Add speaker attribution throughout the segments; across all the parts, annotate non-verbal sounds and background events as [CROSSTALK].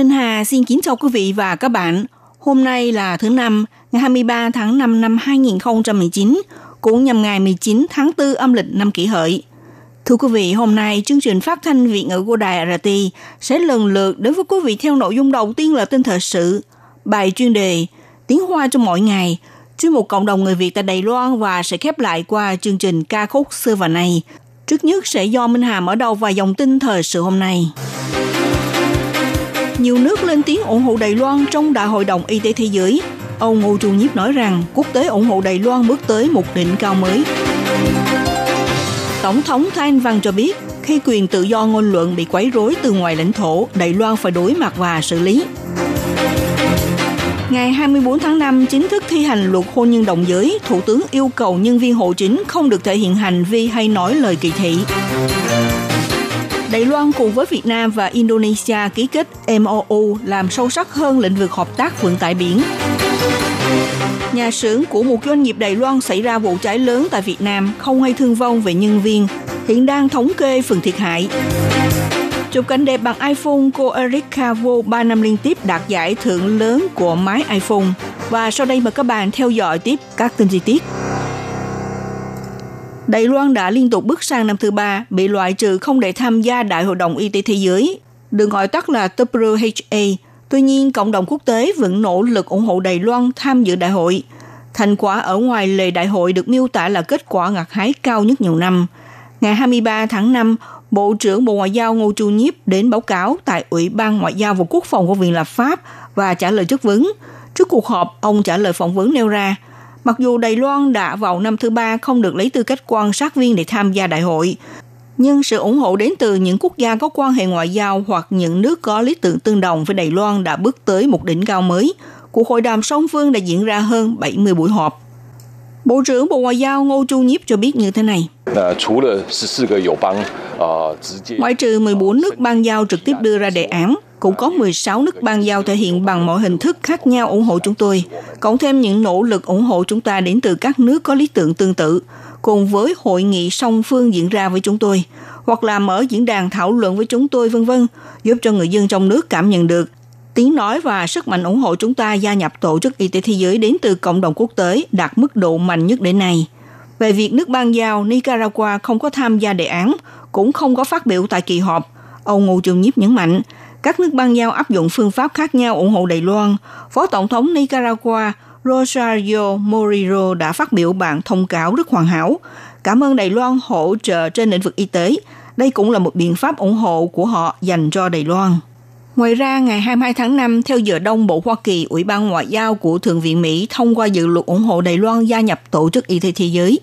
Speaker 1: Minh Hà xin kính chào quý vị và các bạn. Hôm nay là thứ năm, ngày 23 tháng 5 năm 2019, cũng nhằm ngày 19 tháng 4 âm lịch năm kỷ hợi. Thưa quý vị, hôm nay chương trình phát thanh Việt ngữ của Đài RT sẽ lần lượt đến với quý vị theo nội dung đầu tiên là tin thời sự, bài chuyên đề Tiếng Hoa trong mỗi ngày, chuyên mục cộng đồng người Việt tại Đài Loan và sẽ khép lại qua chương trình ca khúc xưa và nay. Trước nhất sẽ do Minh Hà mở đầu và dòng tin thời sự hôm nay. Nhiều nước lên tiếng ủng hộ Đài Loan trong Đại hội đồng Y tế Thế giới. Ông Ngô Trung Nhiếp nói rằng quốc tế ủng hộ Đài Loan bước tới một đỉnh cao mới. Tổng thống Thanh Văn cho biết, khi quyền tự do ngôn luận bị quấy rối từ ngoài lãnh thổ, Đài Loan phải đối mặt và xử lý. Ngày 24 tháng 5 chính thức thi hành luật hôn nhân đồng giới, Thủ tướng yêu cầu nhân viên hộ chính không được thể hiện hành vi hay nói lời kỳ thị. Đài Loan cùng với Việt Nam và Indonesia ký kết MOU làm sâu sắc hơn lĩnh vực hợp tác vận tải biển. Nhà xưởng của một doanh nghiệp Đài Loan xảy ra vụ cháy lớn tại Việt Nam, không hay thương vong về nhân viên, hiện đang thống kê phần thiệt hại. Chụp cảnh đẹp bằng iPhone, cô Erika Vô 3 năm liên tiếp đạt giải thưởng lớn của máy iPhone. Và sau đây mời các bạn theo dõi tiếp các tin chi tiết. Đài Loan đã liên tục bước sang năm thứ ba, bị loại trừ không để tham gia Đại hội đồng Y tế Thế giới, được gọi tắt là WHA. Tuy nhiên, cộng đồng quốc tế vẫn nỗ lực ủng hộ Đài Loan tham dự đại hội. Thành quả ở ngoài lề đại hội được miêu tả là kết quả ngặt hái cao nhất nhiều năm. Ngày 23 tháng 5, Bộ trưởng Bộ Ngoại giao Ngô Chu Nhiếp đến báo cáo tại Ủy ban Ngoại giao và Quốc phòng của Viện Lập pháp và trả lời chất vấn. Trước cuộc họp, ông trả lời phỏng vấn nêu ra – Mặc dù Đài Loan đã vào năm thứ ba không được lấy tư cách quan sát viên để tham gia đại hội, nhưng sự ủng hộ đến từ những quốc gia có quan hệ ngoại giao hoặc những nước có lý tưởng tương đồng với Đài Loan đã bước tới một đỉnh cao mới. Cuộc hội đàm song phương đã diễn ra hơn 70 buổi họp. Bộ trưởng Bộ Ngoại giao Ngô Chu Nhiếp cho biết như thế này. Ngoại trừ 14 nước ban giao trực tiếp đưa ra đề án, cũng có 16 nước ban giao thể hiện bằng mọi hình thức khác nhau ủng hộ chúng tôi, cộng thêm những nỗ lực ủng hộ chúng ta đến từ các nước có lý tưởng tương tự, cùng với hội nghị song phương diễn ra với chúng tôi, hoặc là mở diễn đàn thảo luận với chúng tôi vân vân, giúp cho người dân trong nước cảm nhận được tiếng nói và sức mạnh ủng hộ chúng ta gia nhập Tổ chức Y tế Thế giới đến từ cộng đồng quốc tế đạt mức độ mạnh nhất đến nay. Về việc nước ban giao, Nicaragua không có tham gia đề án, cũng không có phát biểu tại kỳ họp. Ông Ngô Trường Nhiếp nhấn mạnh, các nước ban giao áp dụng phương pháp khác nhau ủng hộ Đài Loan. Phó Tổng thống Nicaragua Rosario Morillo đã phát biểu bản thông cáo rất hoàn hảo. Cảm ơn Đài Loan hỗ trợ trên lĩnh vực y tế. Đây cũng là một biện pháp ủng hộ của họ dành cho Đài Loan. Ngoài ra, ngày 22 tháng 5, theo giờ Đông Bộ Hoa Kỳ, Ủy ban Ngoại giao của Thượng viện Mỹ thông qua dự luật ủng hộ Đài Loan gia nhập Tổ chức Y tế Thế giới.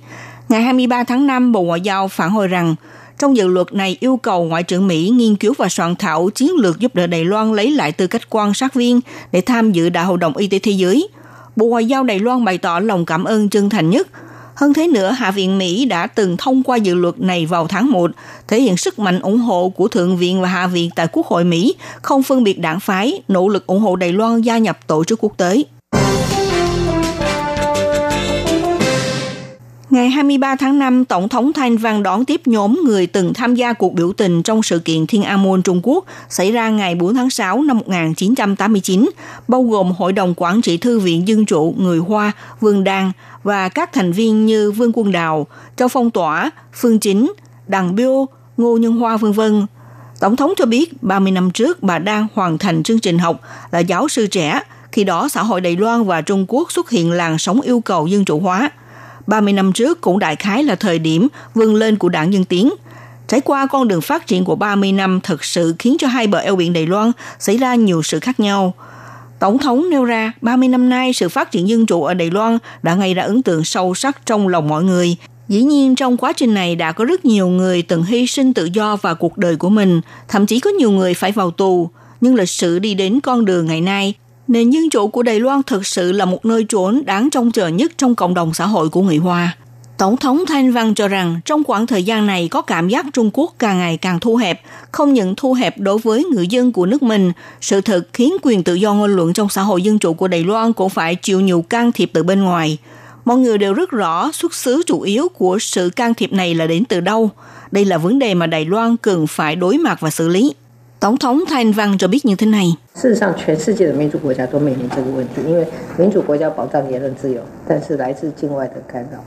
Speaker 1: Ngày 23 tháng 5, Bộ Ngoại giao phản hồi rằng trong dự luật này yêu cầu Ngoại trưởng Mỹ nghiên cứu và soạn thảo chiến lược giúp đỡ Đài Loan lấy lại tư cách quan sát viên để tham dự Đại hội đồng Y tế Thế giới. Bộ Ngoại giao Đài Loan bày tỏ lòng cảm ơn chân thành nhất. Hơn thế nữa, Hạ viện Mỹ đã từng thông qua dự luật này vào tháng 1, thể hiện sức mạnh ủng hộ của Thượng viện và Hạ viện tại Quốc hội Mỹ, không phân biệt đảng phái, nỗ lực ủng hộ Đài Loan gia nhập tổ chức quốc tế. Ngày 23 tháng 5, Tổng thống Thanh Văn đón tiếp nhóm người từng tham gia cuộc biểu tình trong sự kiện Thiên An Môn Trung Quốc xảy ra ngày 4 tháng 6 năm 1989, bao gồm Hội đồng Quản trị Thư viện Dân Chủ Người Hoa, Vương Đan và các thành viên như Vương Quân Đào, Châu Phong Tỏa, Phương Chính, Đằng Biêu, Ngô Nhân Hoa v.v. Tổng thống cho biết 30 năm trước bà đang hoàn thành chương trình học là giáo sư trẻ, khi đó xã hội Đài Loan và Trung Quốc xuất hiện làn sóng yêu cầu dân chủ hóa – 30 năm trước cũng đại khái là thời điểm vươn lên của đảng Dân Tiến. Trải qua con đường phát triển của 30 năm thực sự khiến cho hai bờ eo biển Đài Loan xảy ra nhiều sự khác nhau. Tổng thống nêu ra 30 năm nay sự phát triển dân chủ ở Đài Loan đã gây ra ấn tượng sâu sắc trong lòng mọi người. Dĩ nhiên trong quá trình này đã có rất nhiều người từng hy sinh tự do và cuộc đời của mình, thậm chí có nhiều người phải vào tù. nhưng lịch sử đi đến con đường ngày nay, nền dân chủ của Đài Loan thực sự là một nơi trốn đáng trông chờ nhất trong cộng đồng xã hội của người Hoa. Tổng thống Thanh Văn cho rằng trong khoảng thời gian này có cảm giác Trung Quốc càng ngày càng thu hẹp, không những thu hẹp đối với người dân của nước mình, sự thực khiến quyền tự do ngôn luận trong xã hội dân chủ của Đài Loan cũng phải chịu nhiều can thiệp từ bên ngoài. Mọi người đều rất rõ xuất xứ chủ yếu của sự can thiệp này là đến từ đâu. Đây là vấn đề mà Đài Loan cần phải đối mặt và xử lý. Tổng thống Thanh Văn cho biết như thế này.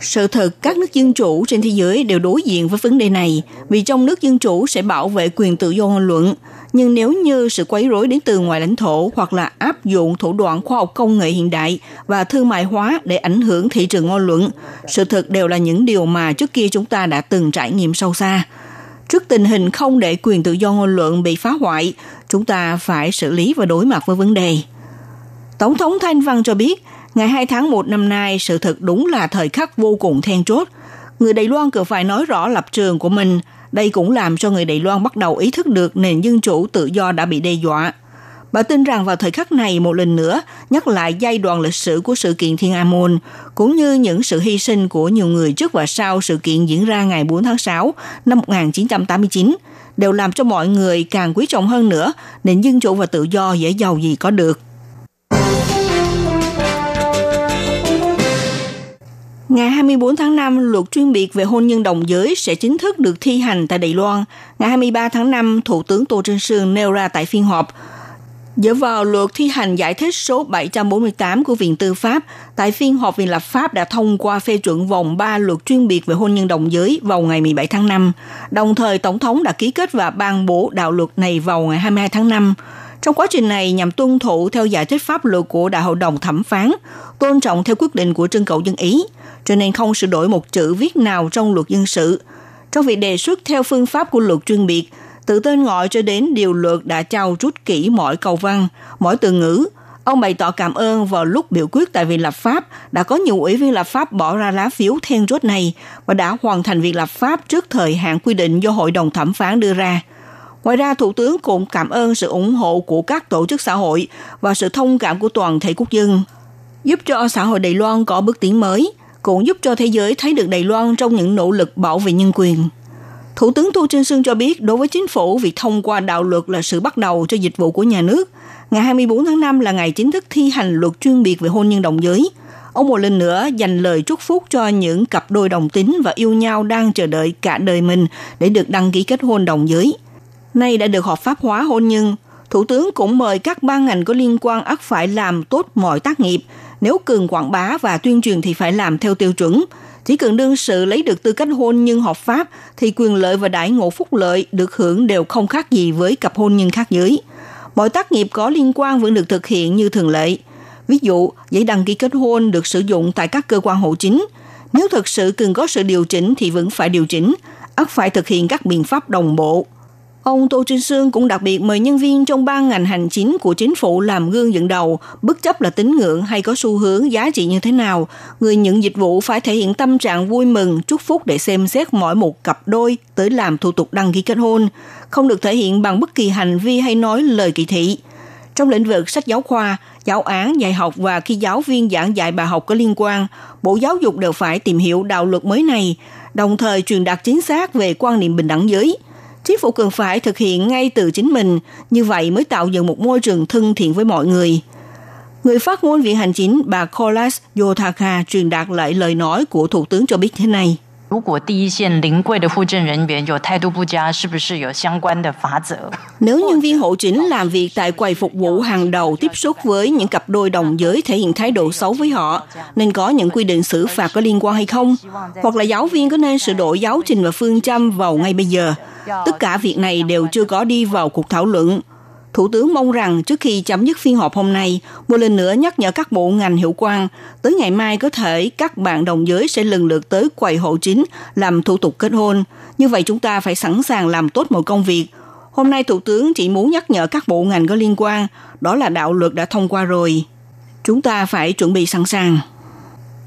Speaker 1: Sự thật, các nước dân chủ trên thế giới đều đối diện với vấn đề này, vì trong nước dân chủ sẽ bảo vệ quyền tự do ngôn luận. Nhưng nếu như sự quấy rối đến từ ngoài lãnh thổ hoặc là áp dụng thủ đoạn khoa học công nghệ hiện đại và thương mại hóa để ảnh hưởng thị trường ngôn luận, sự thật đều là những điều mà trước kia chúng ta đã từng trải nghiệm sâu xa. Trước tình hình không để quyền tự do ngôn luận bị phá hoại, chúng ta phải xử lý và đối mặt với vấn đề. Tổng thống Thanh Văn cho biết, ngày 2 tháng 1 năm nay, sự thật đúng là thời khắc vô cùng then chốt. Người Đài Loan cần phải nói rõ lập trường của mình. Đây cũng làm cho người Đài Loan bắt đầu ý thức được nền dân chủ tự do đã bị đe dọa. Bà tin rằng vào thời khắc này một lần nữa nhắc lại giai đoạn lịch sử của sự kiện Thiên An Môn, cũng như những sự hy sinh của nhiều người trước và sau sự kiện diễn ra ngày 4 tháng 6 năm 1989, đều làm cho mọi người càng quý trọng hơn nữa nền dân chủ và tự do dễ giàu gì có được. Ngày 24 tháng 5, luật chuyên biệt về hôn nhân đồng giới sẽ chính thức được thi hành tại Đài Loan. Ngày 23 tháng 5, Thủ tướng Tô Trinh Sương nêu ra tại phiên họp, Dựa vào luật thi hành giải thích số 748 của Viện Tư pháp, tại phiên họp Viện Lập pháp đã thông qua phê chuẩn vòng 3 luật chuyên biệt về hôn nhân đồng giới vào ngày 17 tháng 5. Đồng thời, Tổng thống đã ký kết và ban bố đạo luật này vào ngày 22 tháng 5. Trong quá trình này nhằm tuân thủ theo giải thích pháp luật của Đại hội đồng thẩm phán, tôn trọng theo quyết định của trưng cầu dân Ý, cho nên không sửa đổi một chữ viết nào trong luật dân sự. Trong việc đề xuất theo phương pháp của luật chuyên biệt, từ tên gọi cho đến điều luật đã trao rút kỹ mọi câu văn, mỗi từ ngữ. Ông bày tỏ cảm ơn vào lúc biểu quyết tại Viện Lập pháp đã có nhiều ủy viên lập pháp bỏ ra lá phiếu then chốt này và đã hoàn thành việc lập pháp trước thời hạn quy định do Hội đồng thẩm phán đưa ra. Ngoài ra, Thủ tướng cũng cảm ơn sự ủng hộ của các tổ chức xã hội và sự thông cảm của toàn thể quốc dân, giúp cho xã hội Đài Loan có bước tiến mới, cũng giúp cho thế giới thấy được Đài Loan trong những nỗ lực bảo vệ nhân quyền. Thủ tướng Tô Trinh Sương cho biết đối với chính phủ việc thông qua đạo luật là sự bắt đầu cho dịch vụ của nhà nước. Ngày 24 tháng 5 là ngày chính thức thi hành luật chuyên biệt về hôn nhân đồng giới. Ông một lần nữa dành lời chúc phúc cho những cặp đôi đồng tính và yêu nhau đang chờ đợi cả đời mình để được đăng ký kết hôn đồng giới. Nay đã được hợp pháp hóa hôn nhân, Thủ tướng cũng mời các ban ngành có liên quan ắt phải làm tốt mọi tác nghiệp. Nếu cần quảng bá và tuyên truyền thì phải làm theo tiêu chuẩn – chỉ cần đương sự lấy được tư cách hôn nhân hợp pháp thì quyền lợi và đãi ngộ phúc lợi được hưởng đều không khác gì với cặp hôn nhân khác giới. Mọi tác nghiệp có liên quan vẫn được thực hiện như thường lệ. Ví dụ, giấy đăng ký kết hôn được sử dụng tại các cơ quan hộ chính. Nếu thực sự cần có sự điều chỉnh thì vẫn phải điều chỉnh, ắt phải thực hiện các biện pháp đồng bộ. Ông Tô Trinh Sương cũng đặc biệt mời nhân viên trong ban ngành hành chính của chính phủ làm gương dẫn đầu, bất chấp là tín ngưỡng hay có xu hướng giá trị như thế nào. Người nhận dịch vụ phải thể hiện tâm trạng vui mừng, chúc phúc để xem xét mỗi một cặp đôi tới làm thủ tục đăng ký kết hôn, không được thể hiện bằng bất kỳ hành vi hay nói lời kỳ thị. Trong lĩnh vực sách giáo khoa, giáo án, dạy học và khi giáo viên giảng dạy bài học có liên quan, Bộ Giáo dục đều phải tìm hiểu đạo luật mới này, đồng thời truyền đạt chính xác về quan niệm bình đẳng giới – chính phủ cần phải thực hiện ngay từ chính mình, như vậy mới tạo dựng một môi trường thân thiện với mọi người. Người phát ngôn Viện Hành Chính bà Kolas Yotaka truyền đạt lại lời nói của Thủ tướng cho biết thế này.
Speaker 2: 如果第一线临柜的户政人员有态度不佳，是不是有相关的法则？
Speaker 1: Nếu nhân viên hộ chính làm việc tại quầy phục vụ hàng đầu tiếp xúc với những cặp đôi đồng giới thể hiện thái độ xấu với họ, nên có những quy định xử phạt có liên quan hay không? Hoặc là giáo viên có nên sửa đổi giáo trình và phương châm vào ngay bây giờ? Tất cả việc này đều chưa có đi vào cuộc thảo luận. Thủ tướng mong rằng trước khi chấm dứt phiên họp hôm nay, một lần nữa nhắc nhở các bộ ngành hiệu quan, tới ngày mai có thể các bạn đồng giới sẽ lần lượt tới quầy hộ chính làm thủ tục kết hôn. Như vậy chúng ta phải sẵn sàng làm tốt mọi công việc. Hôm nay Thủ tướng chỉ muốn nhắc nhở các bộ ngành có liên quan, đó là đạo luật đã thông qua rồi. Chúng ta phải chuẩn bị sẵn sàng.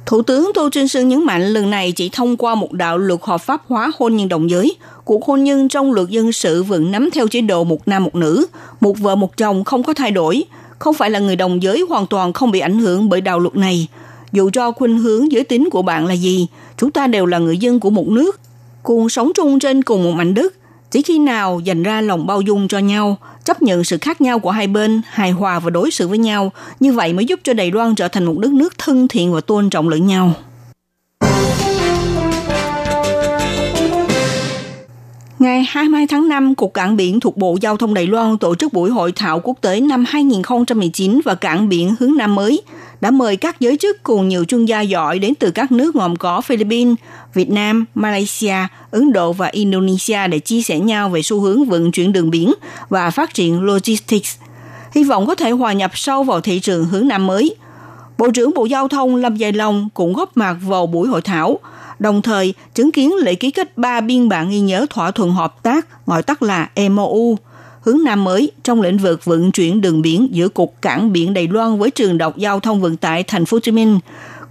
Speaker 1: Thủ tướng Tô Trinh Sương nhấn mạnh lần này chỉ thông qua một đạo luật hợp pháp hóa hôn nhân đồng giới. Cuộc hôn nhân trong luật dân sự vẫn nắm theo chế độ một nam một nữ, một vợ một chồng không có thay đổi, không phải là người đồng giới hoàn toàn không bị ảnh hưởng bởi đạo luật này. Dù cho khuynh hướng giới tính của bạn là gì, chúng ta đều là người dân của một nước, cùng sống chung trên cùng một mảnh đất. Chỉ khi nào dành ra lòng bao dung cho nhau, chấp nhận sự khác nhau của hai bên, hài hòa và đối xử với nhau, như vậy mới giúp cho Đài Loan trở thành một đất nước thân thiện và tôn trọng lẫn nhau. Ngày 22 tháng 5, Cục Cảng Biển thuộc Bộ Giao thông Đài Loan tổ chức buổi hội thảo quốc tế năm 2019 và cảng biển hướng Nam mới, đã mời các giới chức cùng nhiều chuyên gia giỏi đến từ các nước gồm có Philippines, Việt Nam, Malaysia, Ấn Độ và Indonesia để chia sẻ nhau về xu hướng vận chuyển đường biển và phát triển logistics. Hy vọng có thể hòa nhập sâu vào thị trường hướng Nam mới. Bộ trưởng Bộ Giao thông Lâm Dài Long cũng góp mặt vào buổi hội thảo – đồng thời chứng kiến lễ ký kết ba biên bản ghi nhớ thỏa thuận hợp tác, gọi tắt là MOU, hướng Nam mới trong lĩnh vực vận chuyển đường biển giữa Cục Cảng Biển Đài Loan với Trường Đọc Giao thông Vận tải Thành phố Hồ Chí Minh,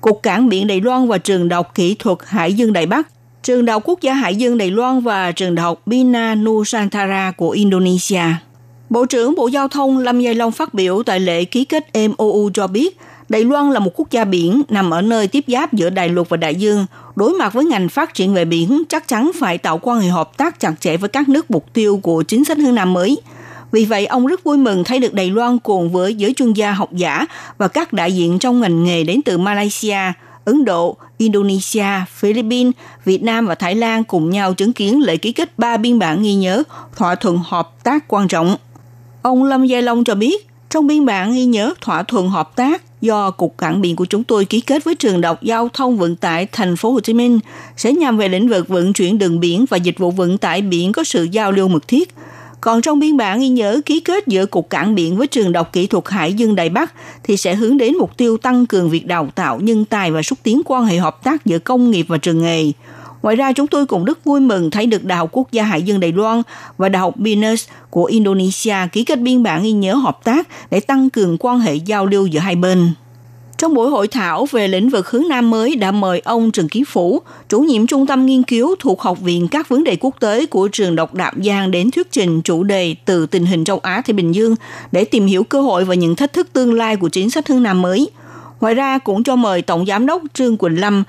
Speaker 1: Cục Cảng Biển Đài Loan và Trường Đọc Kỹ thuật Hải dương Đài Bắc, Trường Đọc Quốc gia Hải dương Đài Loan và Trường Đọc Bina Nusantara của Indonesia. Bộ trưởng Bộ Giao thông Lâm Giai Long phát biểu tại lễ ký kết MOU cho biết, Đài Loan là một quốc gia biển nằm ở nơi tiếp giáp giữa Đại lục và Đại dương. Đối mặt với ngành phát triển về biển, chắc chắn phải tạo quan hệ hợp tác chặt chẽ với các nước mục tiêu của chính sách hướng Nam mới. Vì vậy, ông rất vui mừng thấy được Đài Loan cùng với giới chuyên gia học giả và các đại diện trong ngành nghề đến từ Malaysia, Ấn Độ, Indonesia, Philippines, Việt Nam và Thái Lan cùng nhau chứng kiến lễ ký kết ba biên bản ghi nhớ thỏa thuận hợp tác quan trọng. Ông Lâm Gia Long cho biết, trong biên bản ghi nhớ thỏa thuận hợp tác do Cục Cảng biển của chúng tôi ký kết với Trường Đại Giao thông Vận tải Thành phố Hồ Chí Minh sẽ nhằm về lĩnh vực vận chuyển đường biển và dịch vụ vận tải biển có sự giao lưu mật thiết. Còn trong biên bản ghi nhớ ký kết giữa Cục Cảng biển với Trường Đọc Kỹ thuật Hải dương Đài Bắc thì sẽ hướng đến mục tiêu tăng cường việc đào tạo, nhân tài và xúc tiến quan hệ hợp tác giữa công nghiệp và trường nghề. Ngoài ra, chúng tôi cũng rất vui mừng thấy được Đại học Quốc gia Hải dương Đài Loan và Đại học Binus của Indonesia ký kết biên bản ghi nhớ hợp tác để tăng cường quan hệ giao lưu giữa hai bên. Trong buổi hội thảo về lĩnh vực hướng Nam mới đã mời ông Trần Ký Phủ, chủ nhiệm trung tâm nghiên cứu thuộc Học viện các vấn đề quốc tế của trường độc Đạm Giang đến thuyết trình chủ đề từ tình hình châu Á Thái Bình Dương để tìm hiểu cơ hội và những thách thức tương lai của chính sách hướng Nam mới. Ngoài ra cũng cho mời Tổng Giám đốc Trương Quỳnh Lâm,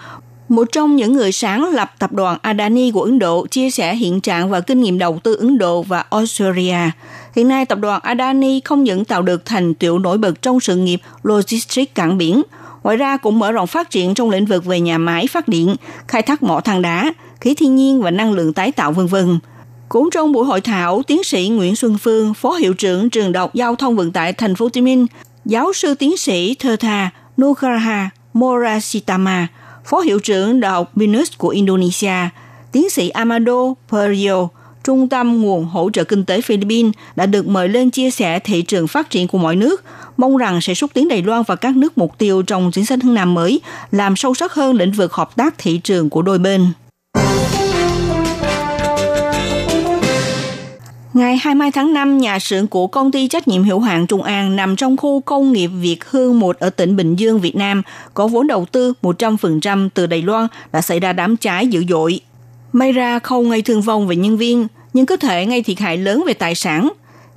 Speaker 1: một trong những người sáng lập tập đoàn Adani của Ấn Độ chia sẻ hiện trạng và kinh nghiệm đầu tư Ấn Độ và Australia. Hiện nay, tập đoàn Adani không những tạo được thành tiệu nổi bật trong sự nghiệp logistics cảng biển, ngoài ra cũng mở rộng phát triển trong lĩnh vực về nhà máy phát điện, khai thác mỏ than đá, khí thiên nhiên và năng lượng tái tạo v.v. Cũng trong buổi hội thảo, tiến sĩ Nguyễn Xuân Phương, Phó Hiệu trưởng Trường Đại học Giao thông Vận tải Thành phố Hồ Chí Minh, giáo sư tiến sĩ Thơ Tha Nugraha Morasitama, Phó Hiệu trưởng Đại học Binus của Indonesia, tiến sĩ Amado Perio, Trung tâm Nguồn Hỗ trợ Kinh tế Philippines đã được mời lên chia sẻ thị trường phát triển của mọi nước, mong rằng sẽ xúc tiến Đài Loan và các nước mục tiêu trong chính sách hướng Nam mới, làm sâu sắc hơn lĩnh vực hợp tác thị trường của đôi bên. Ngày 20 tháng 5, nhà xưởng của công ty trách nhiệm hữu hạn Trung An nằm trong khu công nghiệp Việt Hương 1 ở tỉnh Bình Dương, Việt Nam, có vốn đầu tư 100% từ Đài Loan đã xảy ra đám cháy dữ dội. May ra không gây thương vong về nhân viên, nhưng có thể gây thiệt hại lớn về tài sản.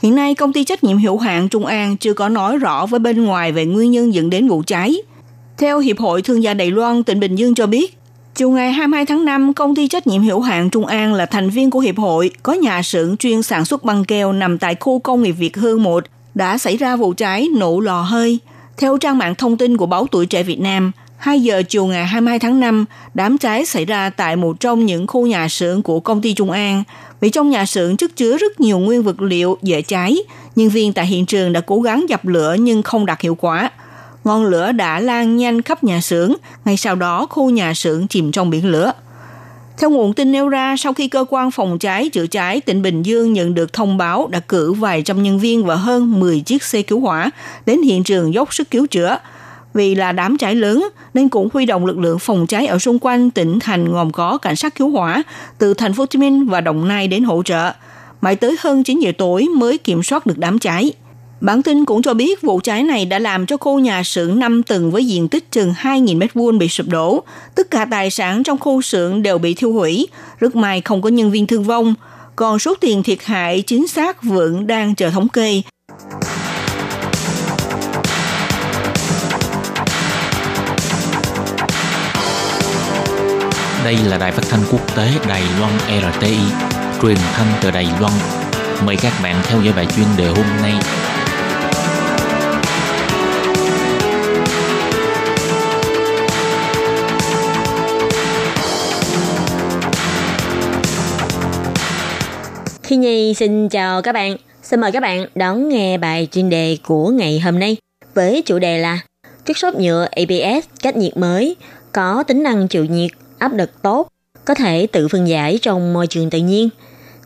Speaker 1: Hiện nay, công ty trách nhiệm hữu hạn Trung An chưa có nói rõ với bên ngoài về nguyên nhân dẫn đến vụ cháy. Theo Hiệp hội Thương gia Đài Loan, tỉnh Bình Dương cho biết, Chiều ngày 22 tháng 5, công ty trách nhiệm hữu hạn Trung An là thành viên của hiệp hội, có nhà xưởng chuyên sản xuất băng keo nằm tại khu công nghiệp Việt Hương 1, đã xảy ra vụ cháy nổ lò hơi. Theo trang mạng thông tin của báo Tuổi Trẻ Việt Nam, 2 giờ chiều ngày 22 tháng 5, đám cháy xảy ra tại một trong những khu nhà xưởng của công ty Trung An. Vì trong nhà xưởng chất chứa rất nhiều nguyên vật liệu dễ cháy, nhân viên tại hiện trường đã cố gắng dập lửa nhưng không đạt hiệu quả – ngọn lửa đã lan nhanh khắp nhà xưởng, ngay sau đó khu nhà xưởng chìm trong biển lửa. Theo nguồn tin nêu ra, sau khi cơ quan phòng cháy chữa cháy tỉnh Bình Dương nhận được thông báo đã cử vài trăm nhân viên và hơn 10 chiếc xe cứu hỏa đến hiện trường dốc sức cứu chữa. Vì là đám cháy lớn nên cũng huy động lực lượng phòng cháy ở xung quanh tỉnh thành gồm có cảnh sát cứu hỏa từ thành phố Hồ Chí Minh và Đồng Nai đến hỗ trợ. Mãi tới hơn 9 giờ tối mới kiểm soát được đám cháy. Bản tin cũng cho biết vụ cháy này đã làm cho khu nhà xưởng 5 tầng với diện tích chừng 2.000 m2 bị sụp đổ. Tất cả tài sản trong khu xưởng đều bị thiêu hủy. Rất may không có nhân viên thương vong. Còn số tiền thiệt hại chính xác vẫn đang chờ thống kê.
Speaker 3: Đây là đài phát thanh quốc tế Đài Loan RTI, truyền thanh từ Đài Loan. Mời các bạn theo dõi bài chuyên đề hôm nay
Speaker 4: Khi Nhi xin chào các bạn. Xin mời các bạn đón nghe bài chuyên đề của ngày hôm nay với chủ đề là chất xốp nhựa ABS cách nhiệt mới có tính năng chịu nhiệt, áp lực tốt, có thể tự phân giải trong môi trường tự nhiên.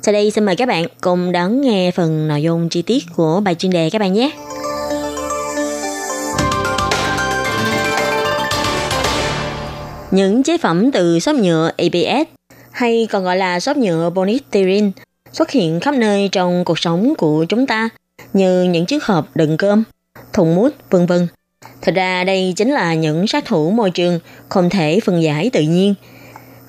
Speaker 4: Sau đây xin mời các bạn cùng đón nghe phần nội dung chi tiết của bài chuyên đề các bạn nhé. Những chế phẩm từ xốp nhựa ABS hay còn gọi là xốp nhựa polystyrene xuất hiện khắp nơi trong cuộc sống của chúng ta như những chiếc hộp đựng cơm, thùng mút, vân vân. Thật ra đây chính là những sát thủ môi trường không thể phân giải tự nhiên.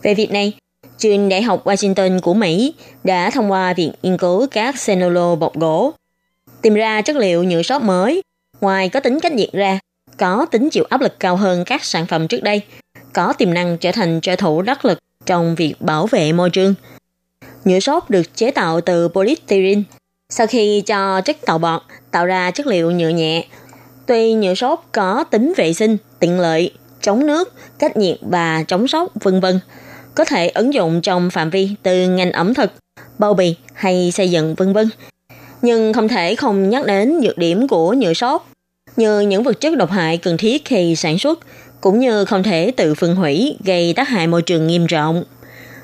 Speaker 4: Về việc này, trường Đại học Washington của Mỹ đã thông qua việc nghiên cứu các cellulose bọc gỗ, tìm ra chất liệu nhựa xốp mới, ngoài có tính cách nhiệt ra, có tính chịu áp lực cao hơn các sản phẩm trước đây, có tiềm năng trở thành trợ thủ đắc lực trong việc bảo vệ môi trường – Nhựa xốp được chế tạo từ polystyrene. Sau khi cho chất tạo bọt tạo ra chất liệu nhựa nhẹ, tuy nhựa xốp có tính vệ sinh, tiện lợi, chống nước, cách nhiệt và chống sốc, vân vân, có thể ứng dụng trong phạm vi từ ngành ẩm thực, bao bì hay xây dựng vân vân. Nhưng không thể không nhắc đến nhược điểm của nhựa xốp, như những vật chất độc hại cần thiết khi sản xuất, cũng như không thể tự phân hủy gây tác hại môi trường nghiêm trọng.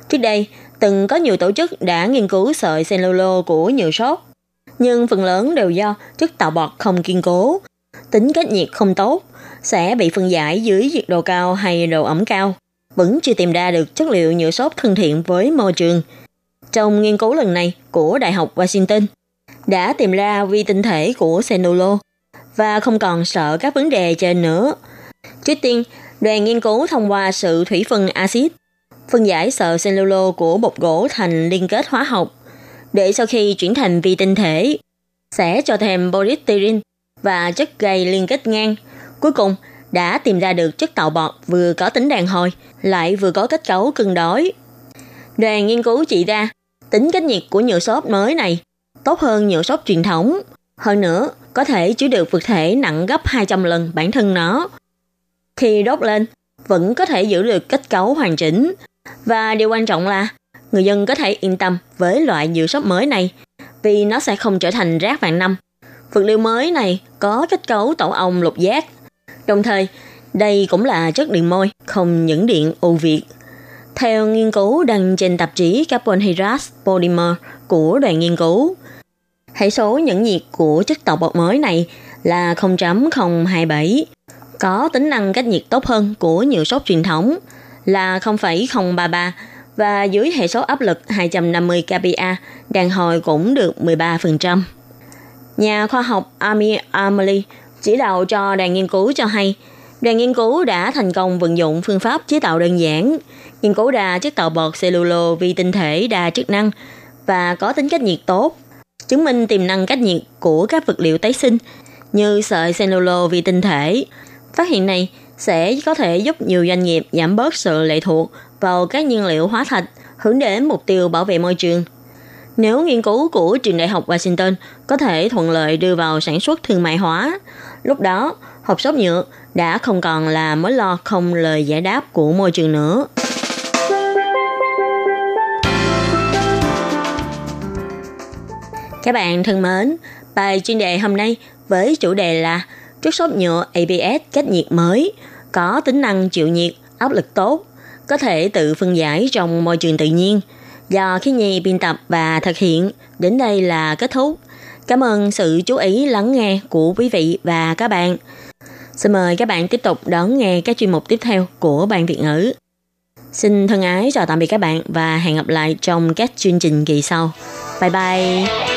Speaker 4: Trước đây, từng có nhiều tổ chức đã nghiên cứu sợi cellulose của nhựa xốp, nhưng phần lớn đều do chất tạo bọt không kiên cố, tính cách nhiệt không tốt, sẽ bị phân giải dưới nhiệt độ cao hay độ ẩm cao, vẫn chưa tìm ra được chất liệu nhựa xốp thân thiện với môi trường. Trong nghiên cứu lần này của Đại học Washington, đã tìm ra vi tinh thể của cellulose và không còn sợ các vấn đề trên nữa. Trước tiên, đoàn nghiên cứu thông qua sự thủy phân axit phân giải sợi cellulose của bột gỗ thành liên kết hóa học, để sau khi chuyển thành vi tinh thể, sẽ cho thêm polystyrene và chất gây liên kết ngang. Cuối cùng, đã tìm ra được chất tạo bọt vừa có tính đàn hồi, lại vừa có kết cấu cân đối. Đoàn nghiên cứu chỉ ra, tính cách nhiệt của nhựa xốp mới này tốt hơn nhựa xốp truyền thống. Hơn nữa, có thể chứa được vật thể nặng gấp 200 lần bản thân nó. Khi đốt lên, vẫn có thể giữ được kết cấu hoàn chỉnh, và điều quan trọng là người dân có thể yên tâm với loại nhựa shop mới này vì nó sẽ không trở thành rác vàng năm. Vật liệu mới này có kết cấu tổ ong lục giác. Đồng thời, đây cũng là chất điện môi, không những điện ưu việt. Theo nghiên cứu đăng trên tạp chí Carbon Hydrate Polymer của đoàn nghiên cứu, hệ số nhẫn nhiệt của chất tạo bột mới này là 0.027, có tính năng cách nhiệt tốt hơn của nhựa sốt truyền thống – là 0,033 và dưới hệ số áp lực 250 kPa, đàn hồi cũng được 13%. Nhà khoa học Amir Amali chỉ đạo cho đoàn nghiên cứu cho hay, đoàn nghiên cứu đã thành công vận dụng phương pháp chế tạo đơn giản, nghiên cứu ra chất tạo bọt cellulose vi tinh thể đa chức năng và có tính cách nhiệt tốt, chứng minh tiềm năng cách nhiệt của các vật liệu tái sinh như sợi cellulose vi tinh thể. Phát hiện này sẽ có thể giúp nhiều doanh nghiệp giảm bớt sự lệ thuộc vào các nhiên liệu hóa thạch, hướng đến mục tiêu bảo vệ môi trường. Nếu nghiên cứu của trường đại học Washington có thể thuận lợi đưa vào sản xuất thương mại hóa, lúc đó hộp xốp nhựa đã không còn là mối lo không lời giải đáp của môi trường nữa. Các bạn thân mến, bài chuyên đề hôm nay với chủ đề là chất xốp nhựa ABS cách nhiệt mới, có tính năng chịu nhiệt, áp lực tốt, có thể tự phân giải trong môi trường tự nhiên. Do khí nhi biên tập và thực hiện, đến đây là kết thúc. Cảm ơn sự chú ý lắng nghe của quý vị và các bạn. Xin mời các bạn tiếp tục đón nghe các chuyên mục tiếp theo của Ban Việt ngữ. Xin thân ái chào tạm biệt các bạn và hẹn gặp lại trong các chương trình kỳ sau. Bye bye!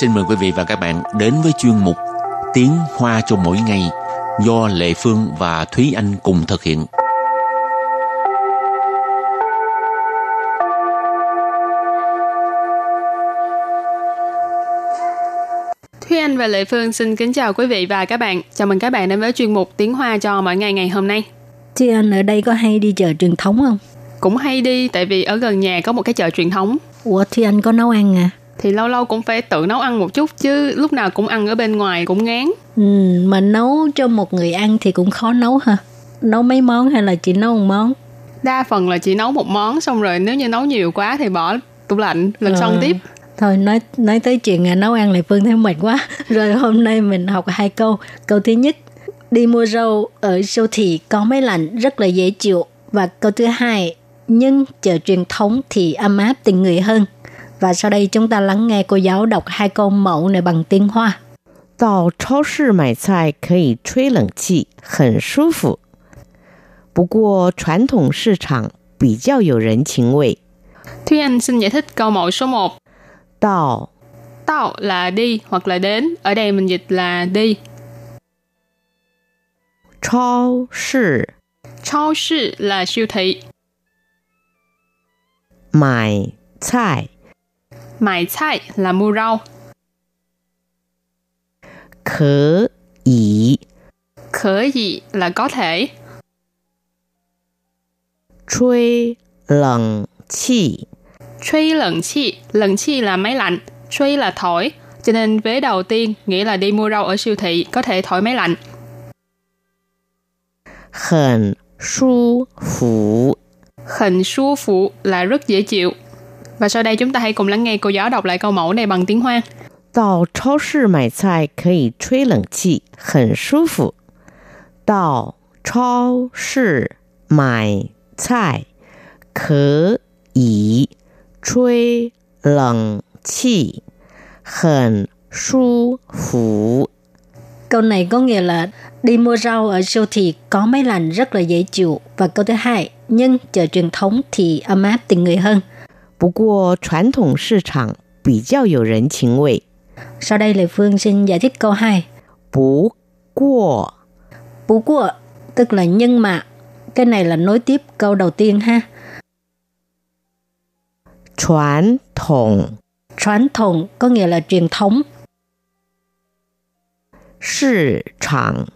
Speaker 3: xin mời quý vị và các bạn đến với chuyên mục Tiếng Hoa cho mỗi ngày do Lệ Phương và Thúy Anh cùng thực hiện.
Speaker 5: Thúy Anh và Lệ Phương xin kính chào quý vị và các bạn. Chào mừng các bạn đến với chuyên mục Tiếng Hoa cho mỗi ngày ngày hôm nay.
Speaker 6: Thúy Anh ở đây có hay đi chợ truyền thống không?
Speaker 5: Cũng hay đi, tại vì ở gần nhà có một cái chợ truyền thống.
Speaker 6: Ủa Thúy Anh có nấu ăn à?
Speaker 5: Thì lâu lâu cũng phải tự nấu ăn một chút chứ lúc nào cũng ăn ở bên ngoài cũng ngán.
Speaker 6: Ừ, mà nấu cho một người ăn thì cũng khó nấu ha. Nấu mấy món hay là chỉ nấu một món?
Speaker 5: Đa phần là chỉ nấu một món xong rồi nếu như nấu nhiều quá thì bỏ tủ lạnh lần ừ. sau tiếp.
Speaker 6: Thôi nói nói tới chuyện à, nấu ăn lại Phương thấy mệt quá. [LAUGHS] Rồi hôm nay mình học hai câu. Câu thứ nhất, đi mua rau ở siêu thị có máy lạnh rất là dễ chịu. Và câu thứ hai, nhưng chợ truyền thống thì ấm áp tình người hơn Và sau đây chúng ta lắng nghe cô giáo đọc hai câu mẫu này bằng tiếng Hoa.
Speaker 7: 到超市买菜可以吹冷气，很舒服。不过传统市场比较有人情味。
Speaker 5: Thúy Anh xin giải thích câu mẫu số 1.
Speaker 7: 到
Speaker 5: Tao là đi hoặc là đến, ở đây mình dịch là đi.
Speaker 7: 超市
Speaker 5: 超市 là siêu thị.
Speaker 7: 买菜
Speaker 5: Mải 菜 là mua rau.
Speaker 7: Khở ý
Speaker 5: Khở ý là có thể.
Speaker 7: Chuy lẩn chi
Speaker 5: Chuy lẩn chi, lẩn chi là máy lạnh, chuy là thổi. Cho nên vế đầu tiên nghĩa là đi mua rau ở siêu thị có thể thổi máy lạnh.
Speaker 7: Hẳn su phủ
Speaker 5: Hẳn su phủ là rất dễ chịu. Và sau đây chúng ta hãy cùng lắng nghe cô giáo đọc lại câu mẫu này bằng tiếng Hoa.
Speaker 7: 到超市买菜可以吹冷气，很舒服。到超市买菜可以吹冷气，很舒服。
Speaker 6: Câu này có nghĩa là đi mua rau ở siêu thị có máy lạnh rất là dễ chịu. Và câu thứ hai, nhưng chợ truyền thống thì ấm áp tình người hơn.
Speaker 7: 不过传统市场比较有人情味。
Speaker 6: Sau đây Lê Phương xin giải thích câu 2.
Speaker 7: 不过
Speaker 6: Bú của tức là nhưng mà. Cái này là nối tiếp câu đầu tiên ha.
Speaker 7: 传统
Speaker 6: Truyền thống có nghĩa là truyền thống.
Speaker 7: 市场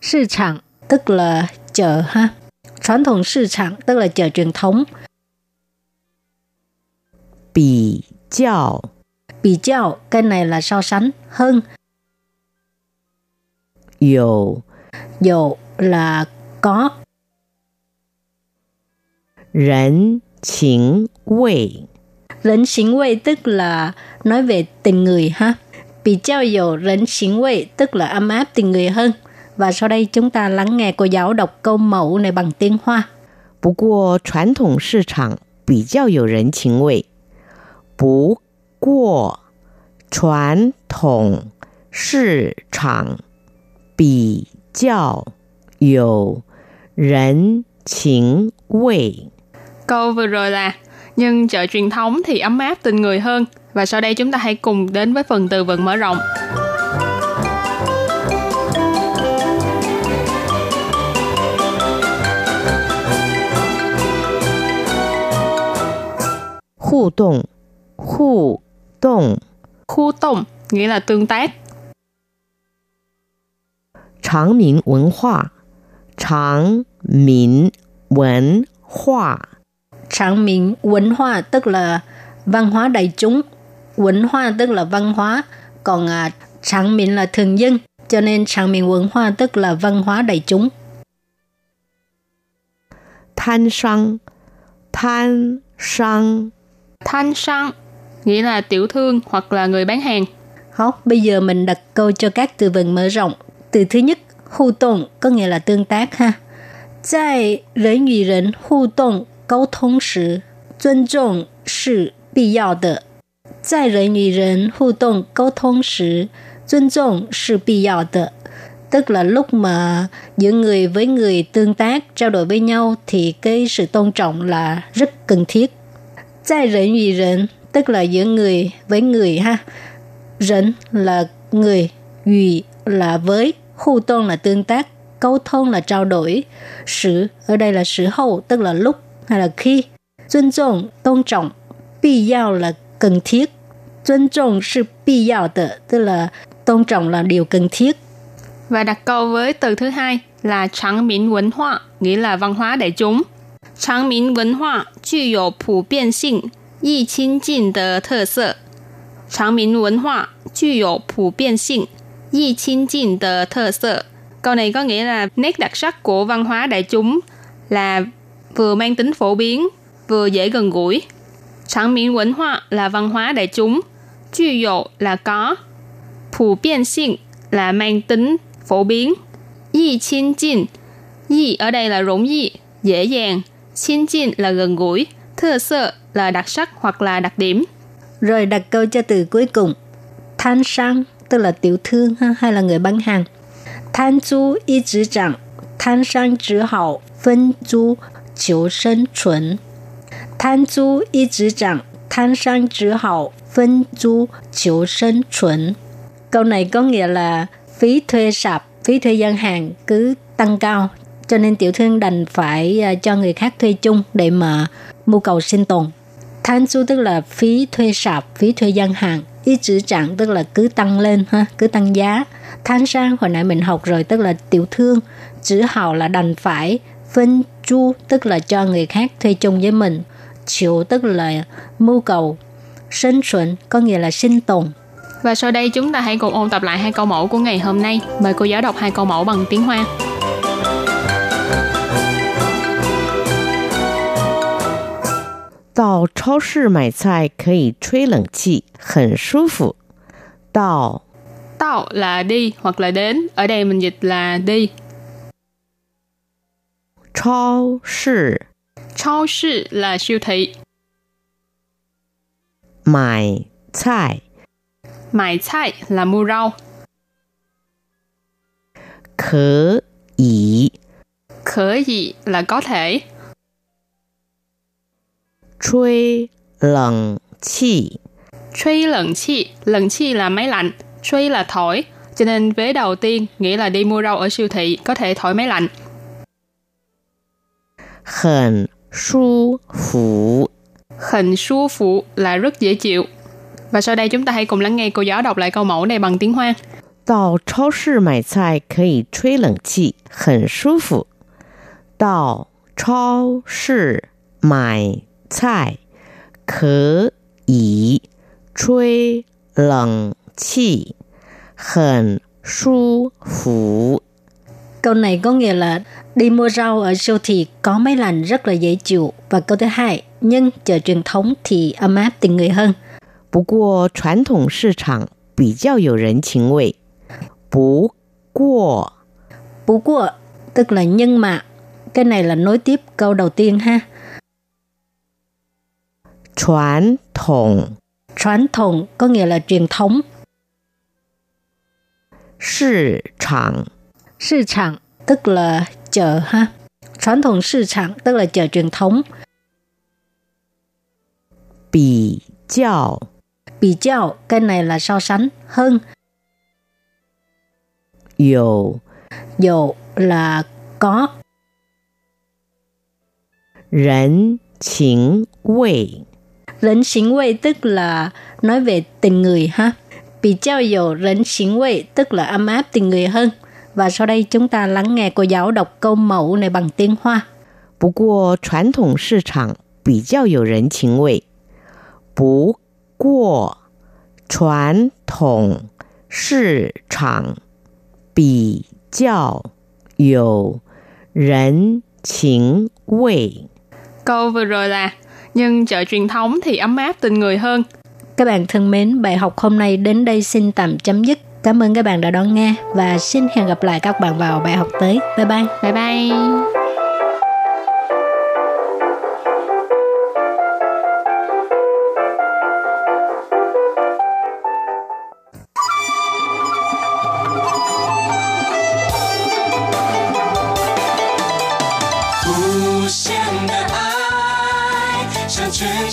Speaker 6: 市场tức là chợ ha. Truyền thống市场tức là chợ truyền thống.
Speaker 7: 比较
Speaker 6: Bị chào, cái này là so sánh hơn.
Speaker 7: 有
Speaker 6: Dụ là có.
Speaker 7: 人情味。
Speaker 6: Rỉnh xính quay tức là nói về tình người ha. Bị trao dụ rỉnh xính quay tức là ấm áp tình người hơn. Và sau đây chúng ta lắng nghe cô giáo đọc câu mẫu này bằng tiếng Hoa.
Speaker 7: 不过传统市场比较有人情味。 不过传统市场比较有人情味。
Speaker 5: Câu vừa rồi là nhưng chợ truyền thống thì ấm áp tình người hơn. Và sau đây chúng ta hãy cùng đến với phần từ vựng mở rộng.
Speaker 7: 互动， Khu động
Speaker 5: Khu động nghĩa là tương tác.
Speaker 7: Tráng Minh Văn Hóa Tráng Minh Văn Hóa
Speaker 6: Tráng Minh Văn Hóa tức là văn hóa đại chúng. Văn hóa tức là văn hóa, còn à, Tráng Minh là thường dân, cho nên Tráng Minh Văn Hóa tức là văn hóa đại chúng.
Speaker 7: Thanh sang. Thanh sang.
Speaker 5: Thanh sang nghĩa là tiểu thương hoặc là người bán hàng.
Speaker 6: Học, bây giờ mình đặt câu cho các từ vựng mở rộng. Từ thứ nhất, hù tông có nghĩa là tương tác ha. 在人与人互动沟通时，尊重是必要的。在人与人互动沟通时，尊重是必要的。tức là lúc mà giữa người với người tương tác trao đổi với nhau thì cái sự tôn trọng là rất cần thiết. Tại rỉnh vì rỉnh tức là giữa người với người ha. Rỉnh là người, ủy là với, hô tôn là tương tác, câu thông là trao đổi, sự ở đây là sự hậu tức là lúc hay là khi. Tôn trọng, tôn trọng,必要 là cần thiết. Tôn trọng là 必要的, tức là tôn trọng là điều cần thiết.
Speaker 5: Và đặt câu với từ thứ hai là Tráng Minh Văn hóa, nghĩa là văn hóa đại chúng. Tráng Minh Văn hóa 具有普遍性、 易亲近的特色。长明文化具有普遍性、易亲近的特色。Câu này có nghĩa là nét đặc sắc của văn hóa đại chúng là vừa mang tính phổ biến, vừa dễ gần gũi. Tráng minh văn hóa là văn hóa đại chúng, 具有 là có, 普遍性 là mang tính phổ biến. Y chín jin, y ở đây là rủng y, dễ dàng. Chín jin là gần gũi, Thơ sợ là đặc sắc hoặc là đặc điểm.
Speaker 6: Rồi đặt câu cho từ cuối cùng. than sang tức là tiểu thương hay là người bán hàng. than chú y chữ chẳng, than sang chữ hậu, phân chú, chiếu sinh chuẩn. than chú y chữ chẳng, than sang chữ hậu, phân chú, chiếu sinh chuẩn. Câu này có nghĩa là phí thuê sạp, phí thuê gian hàng cứ tăng cao cho nên tiểu thương đành phải à, cho người khác thuê chung để mà mưu cầu sinh tồn. Than su tức là phí thuê sạp, phí thuê gian hàng. Ý chữ trạng tức là cứ tăng lên, ha, cứ tăng giá. Than sang hồi nãy mình học rồi tức là tiểu thương. Chữ hào là đành phải. Phân chu tức là cho người khác thuê chung với mình. Chịu tức là mưu cầu. Sinh xuẩn có nghĩa là sinh tồn.
Speaker 5: Và sau đây chúng ta hãy cùng ôn tập lại hai câu mẫu của ngày hôm nay. Mời cô giáo đọc hai câu mẫu bằng tiếng Hoa.
Speaker 7: 到超市买菜可以吹冷气，很舒服。到
Speaker 5: Tao là đi hoặc là đến. Ở đây mình dịch là đi.
Speaker 7: 超市
Speaker 5: 超市 là siêu thị.
Speaker 7: 买菜
Speaker 5: Mại菜 là mua rau.
Speaker 7: 可以
Speaker 5: Khở gì là có thể.
Speaker 7: 吹冷气，
Speaker 5: Truy lận chi. Lận chi là máy lạnh. Truy là thổi. Cho nên vế đầu tiên nghĩa là đi mua rau ở siêu thị có thể thổi máy lạnh.
Speaker 7: 很舒服。
Speaker 5: Hình su phụ là rất dễ chịu. Và sau đây chúng ta hãy cùng lắng nghe cô giáo đọc lại câu mẫu này bằng tiếng Hoa.
Speaker 7: 到超市买菜可以吹冷气，很舒服。到超市买 菜可以吹冷气，很舒服。
Speaker 6: Câu này có nghĩa là đi mua rau ở siêu thị có máy lạnh rất là dễ chịu. Và câu thứ hai, nhưng chợ truyền thống thì ấm áp tình người hơn.
Speaker 7: 不过传统市场比较有人情味。不过
Speaker 6: Bú của tức là nhưng mà. Cái này là nối tiếp câu đầu tiên ha.
Speaker 7: Truyền thống
Speaker 6: Truyền thống có nghĩa là truyền thống.
Speaker 7: Thị trường
Speaker 6: Thị trường tức là chợ ha. Truyền thống thị trường tức là chợ truyền thống.
Speaker 7: Bì giao
Speaker 6: Bì giao, cái này là so sánh, hơn.
Speaker 7: Dầu
Speaker 6: Dầu là có.
Speaker 7: Rần chính vị
Speaker 6: Rỉnh xính quay tức là nói về tình người ha. Bị trao dụ rỉnh xính quay tức là ấm áp tình người hơn. Và sau đây chúng ta lắng nghe cô giáo đọc câu mẫu này bằng tiếng Hoa.
Speaker 7: 不过传统市场比较有人情味。不过传统市场比较有人情味。
Speaker 5: Câu vừa rồi là nhưng chợ truyền thống thì ấm áp tình người hơn.
Speaker 6: Các bạn thân mến, bài học hôm nay đến đây xin tạm chấm dứt. Cảm ơn các bạn đã đón nghe và xin hẹn gặp lại các bạn vào bài học tới. Bye bye.
Speaker 8: Bye bye.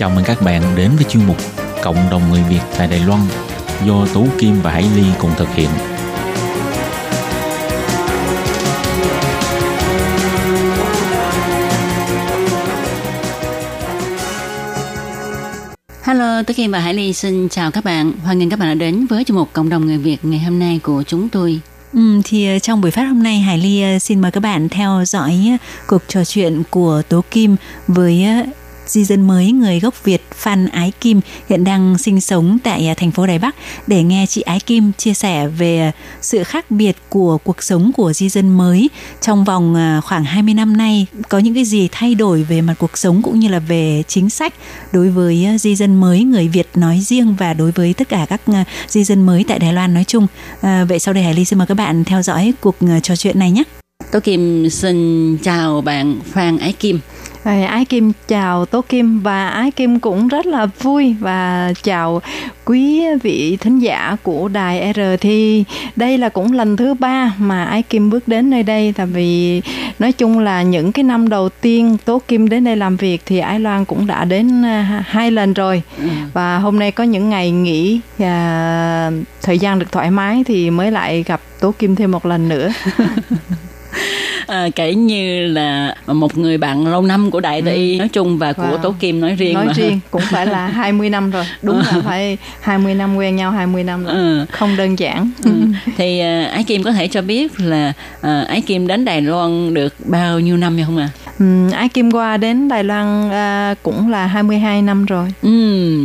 Speaker 3: Chào mừng các bạn đến với chuyên mục Cộng đồng người Việt tại Đài Loan do Tú Kim và Hải Ly cùng thực hiện.
Speaker 9: Hello, Tú Kim và Hải Ly xin chào các bạn. Hoan nghênh các bạn đã đến với chương mục Cộng đồng người Việt ngày hôm nay của chúng tôi.
Speaker 10: Ừ, thì ờ, trong buổi phát hôm nay Hải Ly ờ, xin mời các bạn theo dõi ờ, cuộc trò chuyện của Tố Kim với di dân mới người gốc Việt Phan Ái Kim hiện đang sinh sống tại à, thành phố Đài Bắc để nghe chị Ái Kim chia sẻ về sự khác biệt của cuộc sống của di dân mới trong vòng à, khoảng 20 năm nay có những cái gì thay đổi về mặt cuộc sống cũng như là về chính sách đối với à, di dân mới người Việt nói riêng và đối với tất cả các di dân mới tại Đài Loan nói chung. À, vậy sau đây Hải Ly xin mời các bạn theo dõi cuộc trò chuyện này nhé.
Speaker 9: Tôi Kim xin chào bạn Phan Ái Kim.
Speaker 11: Ái Kim chào Tố Kim và Ái Kim cũng rất là vui và chào quý vị thính giả của đài R thì đây là cũng lần thứ ba mà Ái Kim bước đến nơi đây tại vì nói chung là những cái năm đầu tiên Tố Kim đến đây làm việc thì Ái Loan cũng đã đến à, hai lần rồi. Ừ. và hôm nay có những ngày nghỉ và thời gian được thoải mái thì mới lại gặp Tố Kim thêm một lần nữa [LAUGHS]
Speaker 9: à, kể như là một người bạn lâu năm của đại tỷ ừ. nói chung và của wow. tố kim nói riêng
Speaker 11: nói
Speaker 9: mà.
Speaker 11: riêng cũng phải là [LAUGHS] 20 năm rồi đúng là phải 20 năm quen nhau 20 năm rồi ừ. không đơn giản
Speaker 9: ừ. thì uh, ái kim có thể cho biết là uh, ái kim đến đài loan được bao nhiêu năm không ạ à?
Speaker 11: Ừ, Ái Kim qua đến Đài Loan à, cũng là 22 năm rồi.
Speaker 9: Ừ,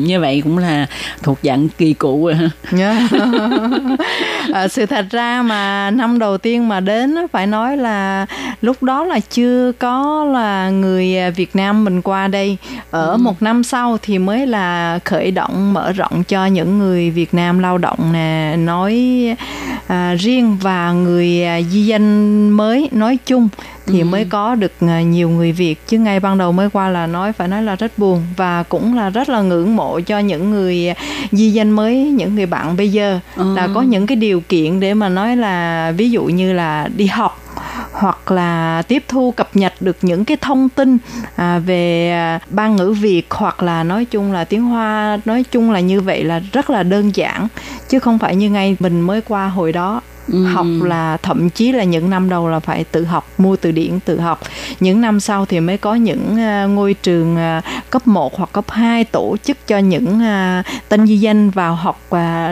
Speaker 9: như vậy cũng là thuộc dạng kỳ cựu rồi ha.
Speaker 11: Yeah. [LAUGHS] à, sự thật ra mà năm đầu tiên mà đến phải nói là lúc đó là chưa có là người Việt Nam mình qua đây. Ở ừ. một năm sau thì mới là khởi động mở rộng cho những người Việt Nam lao động nè nói à, riêng và người di dân mới nói chung thì ừ. mới có được à, nhiều người Việt chứ ngay ban đầu mới qua là nói phải nói là rất buồn và cũng là rất là ngưỡng mộ cho những người di dân mới những người bạn bây giờ ừ. là có những cái điều kiện để mà nói là ví dụ như là đi học hoặc là tiếp thu cập nhật được những cái thông tin à, về à, ban ngữ Việt hoặc là nói chung là tiếng Hoa nói chung là như vậy là rất là đơn giản chứ không phải như ngay mình mới qua hồi đó ừ. học là thậm chí là những năm đầu là phải tự học mua từ điển tự học những năm sau thì mới có những uh, ngôi trường uh, cấp 1 hoặc cấp 2 tổ chức cho những uh, tân di dân vào học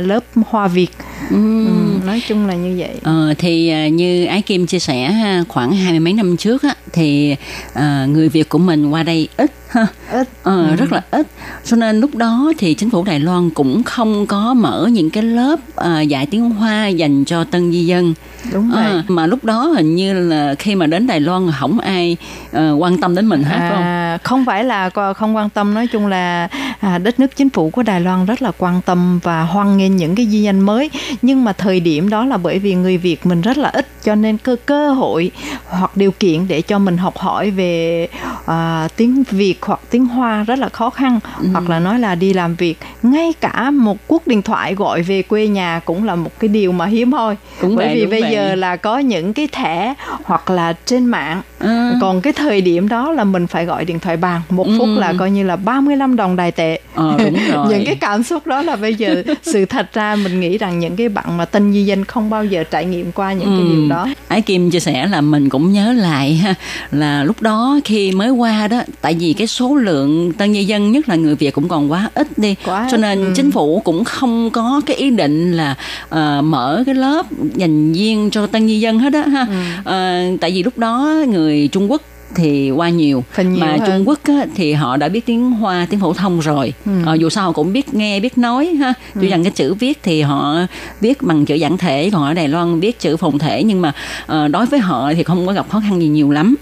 Speaker 11: lớp Hoa Việt ừ. Ừ, nói chung là như vậy.
Speaker 9: Ờ, thì uh, như Ái Kim chia sẻ khoảng hai mươi mấy năm trước á, thì uh, người Việt của mình qua đây ít ha. Ít. Ờ, ừ. rất là ít. Cho nên lúc đó thì chính phủ Đài Loan cũng không có mở những cái lớp uh, dạy tiếng Hoa dành cho tân di dân.
Speaker 11: Đúng vậy. à,
Speaker 9: mà lúc đó hình như là khi mà đến Đài Loan không ai uh, quan tâm đến mình hết à,
Speaker 11: không không phải là không quan tâm nói chung là à, đất nước chính phủ của Đài Loan rất là quan tâm và hoan nghênh những cái di dân mới nhưng mà thời điểm đó là bởi vì người Việt mình rất là ít cho nên cơ cơ hội hoặc điều kiện để cho mình học hỏi về à, tiếng Việt hoặc tiếng Hoa rất là khó khăn ừ. hoặc là nói là đi làm việc ngay cả một cuộc điện thoại gọi về quê nhà cũng là một cái điều mà hiếm hoi
Speaker 9: đúng
Speaker 11: bởi
Speaker 9: vậy,
Speaker 11: vì bây
Speaker 9: vậy.
Speaker 11: giờ là có những cái thẻ hoặc là trên mạng à. còn cái thời điểm đó là mình phải gọi điện thoại bàn một ừ. phút là coi như là 35 đồng đài tệ
Speaker 9: đúng [LAUGHS] rồi.
Speaker 11: những cái cảm xúc đó là bây giờ [LAUGHS] sự thật ra mình nghĩ rằng những cái bạn mà tân di dân không bao giờ trải nghiệm qua những ừ. cái điều đó
Speaker 9: ái kim chia sẻ là mình cũng nhớ lại ha là lúc đó khi mới qua đó tại vì cái số lượng tân di dân nhất là người việt cũng còn quá ít đi quá cho nên ừ. chính phủ cũng không có cái ý định là uh, mở cái lớp dành riêng cho tân di dân hết á ha ừ. uh, tại vì lúc đó người trung quốc thì qua nhiều, nhiều mà hơn. Trung Quốc á, thì họ đã biết tiếng Hoa tiếng phổ thông rồi ừ. ờ, dù sao họ cũng biết nghe biết nói ha tuy ừ. rằng cái chữ viết thì họ viết bằng chữ giản thể còn ở Đài Loan viết chữ phồn thể nhưng mà uh, đối với họ thì không có gặp khó khăn gì nhiều lắm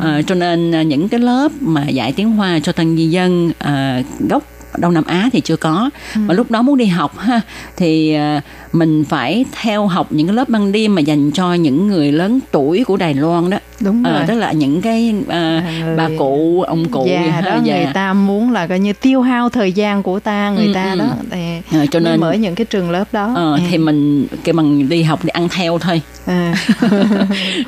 Speaker 9: ừ. uh, cho nên những cái lớp mà dạy tiếng Hoa cho tân di dân uh, gốc Đông Nam Á thì chưa có ừ. mà lúc đó muốn đi học ha thì uh, mình phải theo học những cái lớp băng đêm mà dành cho những người lớn tuổi của Đài Loan đó
Speaker 11: đúng ờ, rồi à,
Speaker 9: tức là những cái uh, người... bà cụ ông cụ
Speaker 11: già đó già. người ta muốn là coi như tiêu hao thời gian của ta người ừ, ta ừ. đó thì à, cho nên mở những cái trường lớp đó
Speaker 9: uh, ừ. thì mình cái bằng đi học để ăn theo thôi à. [LAUGHS]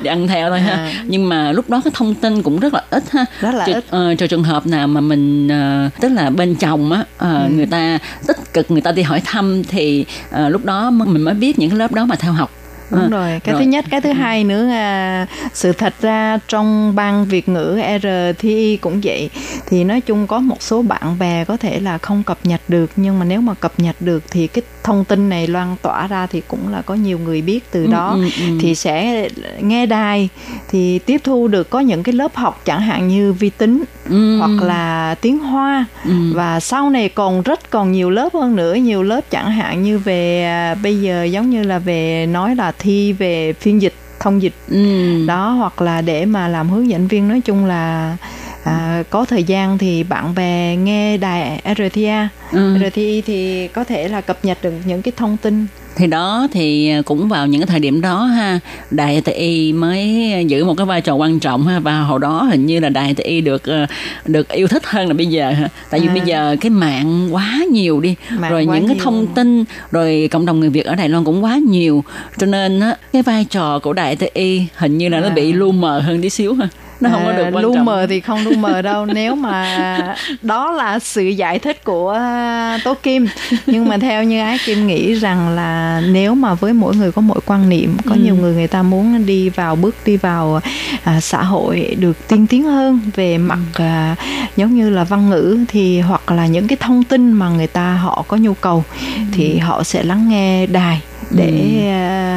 Speaker 9: để ăn theo thôi ha à. nhưng mà lúc đó cái thông tin cũng rất là ít ha
Speaker 11: rất là Ch- ít
Speaker 9: uh, cho trường hợp nào mà mình uh, tức là bên chồng á uh, ừ. người ta tích cực người ta đi hỏi thăm thì uh, lúc đó mình mới biết những cái lớp đó mà theo học.
Speaker 11: Đúng à, rồi. Cái rồi. thứ nhất cái thứ hai nữa à, sự thật ra trong ban việt ngữ RTI cũng vậy. Thì nói chung có một số bạn bè có thể là không cập nhật được nhưng mà nếu mà cập nhật được thì cái thông tin này loan tỏa ra thì cũng là có nhiều người biết từ ừ, đó ừ, ừ, ừ. thì sẽ nghe đài thì tiếp thu được có những cái lớp học chẳng hạn như vi tính ừ. hoặc là tiếng hoa ừ. và sau này còn rất còn nhiều lớp hơn nữa nhiều lớp chẳng hạn như về à, bây giờ giống như là về nói là thi về phiên dịch thông dịch ừ. đó hoặc là để mà làm hướng dẫn viên nói chung là à, có thời gian thì bạn bè nghe đài RTA ừ. RTI thì có thể là cập nhật được những cái thông tin.
Speaker 9: Thì đó thì cũng vào những cái thời điểm đó ha. Đài TI mới giữ một cái vai trò quan trọng ha và hồi đó hình như là đài TI được ờ, được yêu thích hơn là bây giờ ha. Tại vì à. bây giờ cái mạng quá nhiều đi mạng rồi những cái thông tin rồi cộng đồng người Việt ở Đài Loan cũng quá nhiều. Cho nên á cái vai trò của đài TI hình như là à. nó bị lu mờ hơn tí xíu ha nó không có được quan
Speaker 11: lu mờ thì không lu mờ đâu. Nếu mà đó là sự giải thích của à, tố kim. Nhưng mà theo như ái kim nghĩ rằng là nếu mà với mỗi người có mỗi quan niệm có ừ. nhiều người người ta muốn đi vào bước đi vào à, xã hội được tiên tiến hơn về mặt à, giống như là văn ngữ thì hoặc là những cái thông tin mà người ta họ có nhu cầu ừ. thì họ sẽ lắng nghe đài để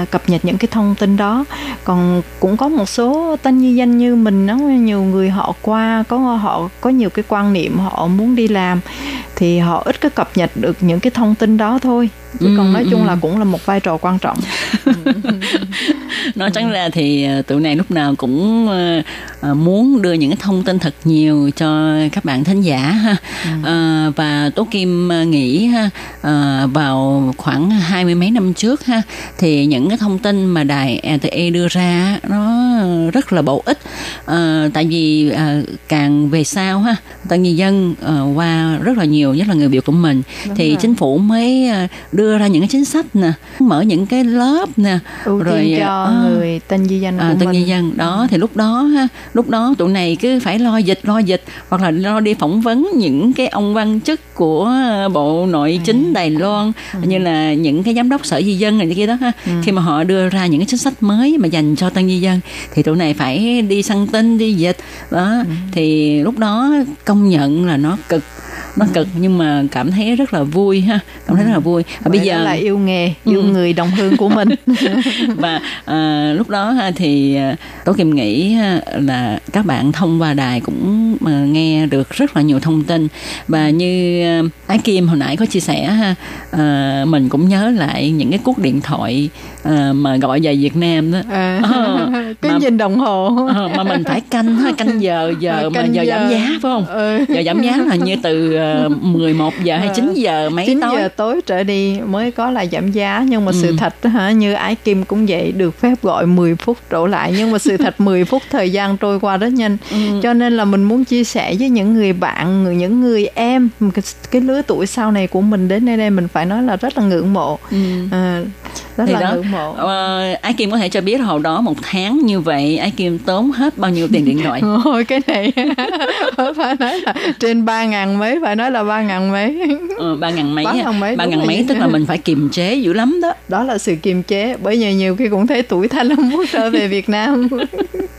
Speaker 11: ừ. cập nhật những cái thông tin đó còn cũng có một số tân di dân như mình nó nhiều người họ qua có họ có nhiều cái quan niệm họ muốn đi làm thì họ ít có cập nhật được những cái thông tin đó thôi chứ ừ, còn nói chung ừ. là cũng là một vai trò quan trọng [LAUGHS]
Speaker 9: nói trắng ra thì ờ, tụi này lúc nào cũng ờ, muốn đưa những cái thông tin thật nhiều cho các bạn thính giả ha. Ừ. à, và tố kim nghĩ ha vào khoảng hai mươi mấy năm trước ha thì những cái thông tin mà đài RTE đưa ra nó rất là bổ ích. À, tại vì à, càng về sau ha tân nhân dân à, qua rất là nhiều nhất là người việt của mình Đúng thì rồi. chính phủ mới đưa ra những cái chính sách nè mở những cái lớp nè
Speaker 11: ưu rồi cho à, người tân di dân
Speaker 9: à, tân di dân đó thì lúc đó ha lúc đó tụi này cứ phải lo dịch lo dịch hoặc là lo đi phỏng vấn những cái ông quan chức của bộ nội à. chính Đài Loan ừ. như là những cái giám đốc sở di dân này kia đó ha ừ. khi mà họ đưa ra những cái chính sách mới mà dành cho tân di dân thì tụi này phải đi săn tin đi dịch đó ừ. thì lúc đó công nhận là nó cực nó cực nhưng mà cảm thấy rất là vui ha. Cảm thấy rất là vui.
Speaker 11: Và bây giờ là yêu nghề yêu ừ. người đồng hương của mình. [LAUGHS]
Speaker 9: Và à, lúc đó ha, thì à, tố kim nghĩ ha, là các bạn thông qua đài cũng mà nghe được rất là nhiều thông tin. Và như à, ái kim hồi nãy có chia sẻ ha à, mình cũng nhớ lại những cái cuộc điện thoại à, mà gọi về Việt Nam đó. À, [LAUGHS]
Speaker 11: à, cứ mà, nhìn đồng hồ.
Speaker 9: À, mà mình phải canh canh giờ giờ canh mà giờ, giờ. giảm giá phải không? Ừ. giờ giảm giá là như từ uh, 11 giờ hay 9 giờ mấy
Speaker 11: 9
Speaker 9: tối?
Speaker 11: giờ tối trở đi mới có là giảm giá nhưng mà ừ. sự thật hả như ái kim cũng vậy được phép gọi 10 phút trở lại nhưng mà sự thật [LAUGHS] 10 phút thời gian trôi qua rất nhanh. Ừ. cho nên là mình muốn chia sẻ với những người bạn những người em cái, cái lứa tuổi sau này của mình đến nơi đây mình phải nói là rất là ngưỡng mộ. Ừ. à, rất
Speaker 9: thì
Speaker 11: là
Speaker 9: đó.
Speaker 11: ngưỡng mộ.
Speaker 9: Ờ, Ái Kim có thể cho biết hồi đó một tháng như vậy Ái Kim tốn hết bao nhiêu tiền điện thoại? [LAUGHS]
Speaker 11: Ôi cái này [LAUGHS] phải nói là trên ba ngàn mấy phải nói là ba ngàn mấy.
Speaker 9: Ờ, ba ngàn mấy
Speaker 11: Ba ngàn mấy,
Speaker 9: ngàn mấy tức là mình phải kiềm chế dữ lắm đó.
Speaker 11: Đó là sự kiềm chế bởi vì nhiều khi cũng thấy tuổi thanh không muốn trở về Việt Nam [LAUGHS]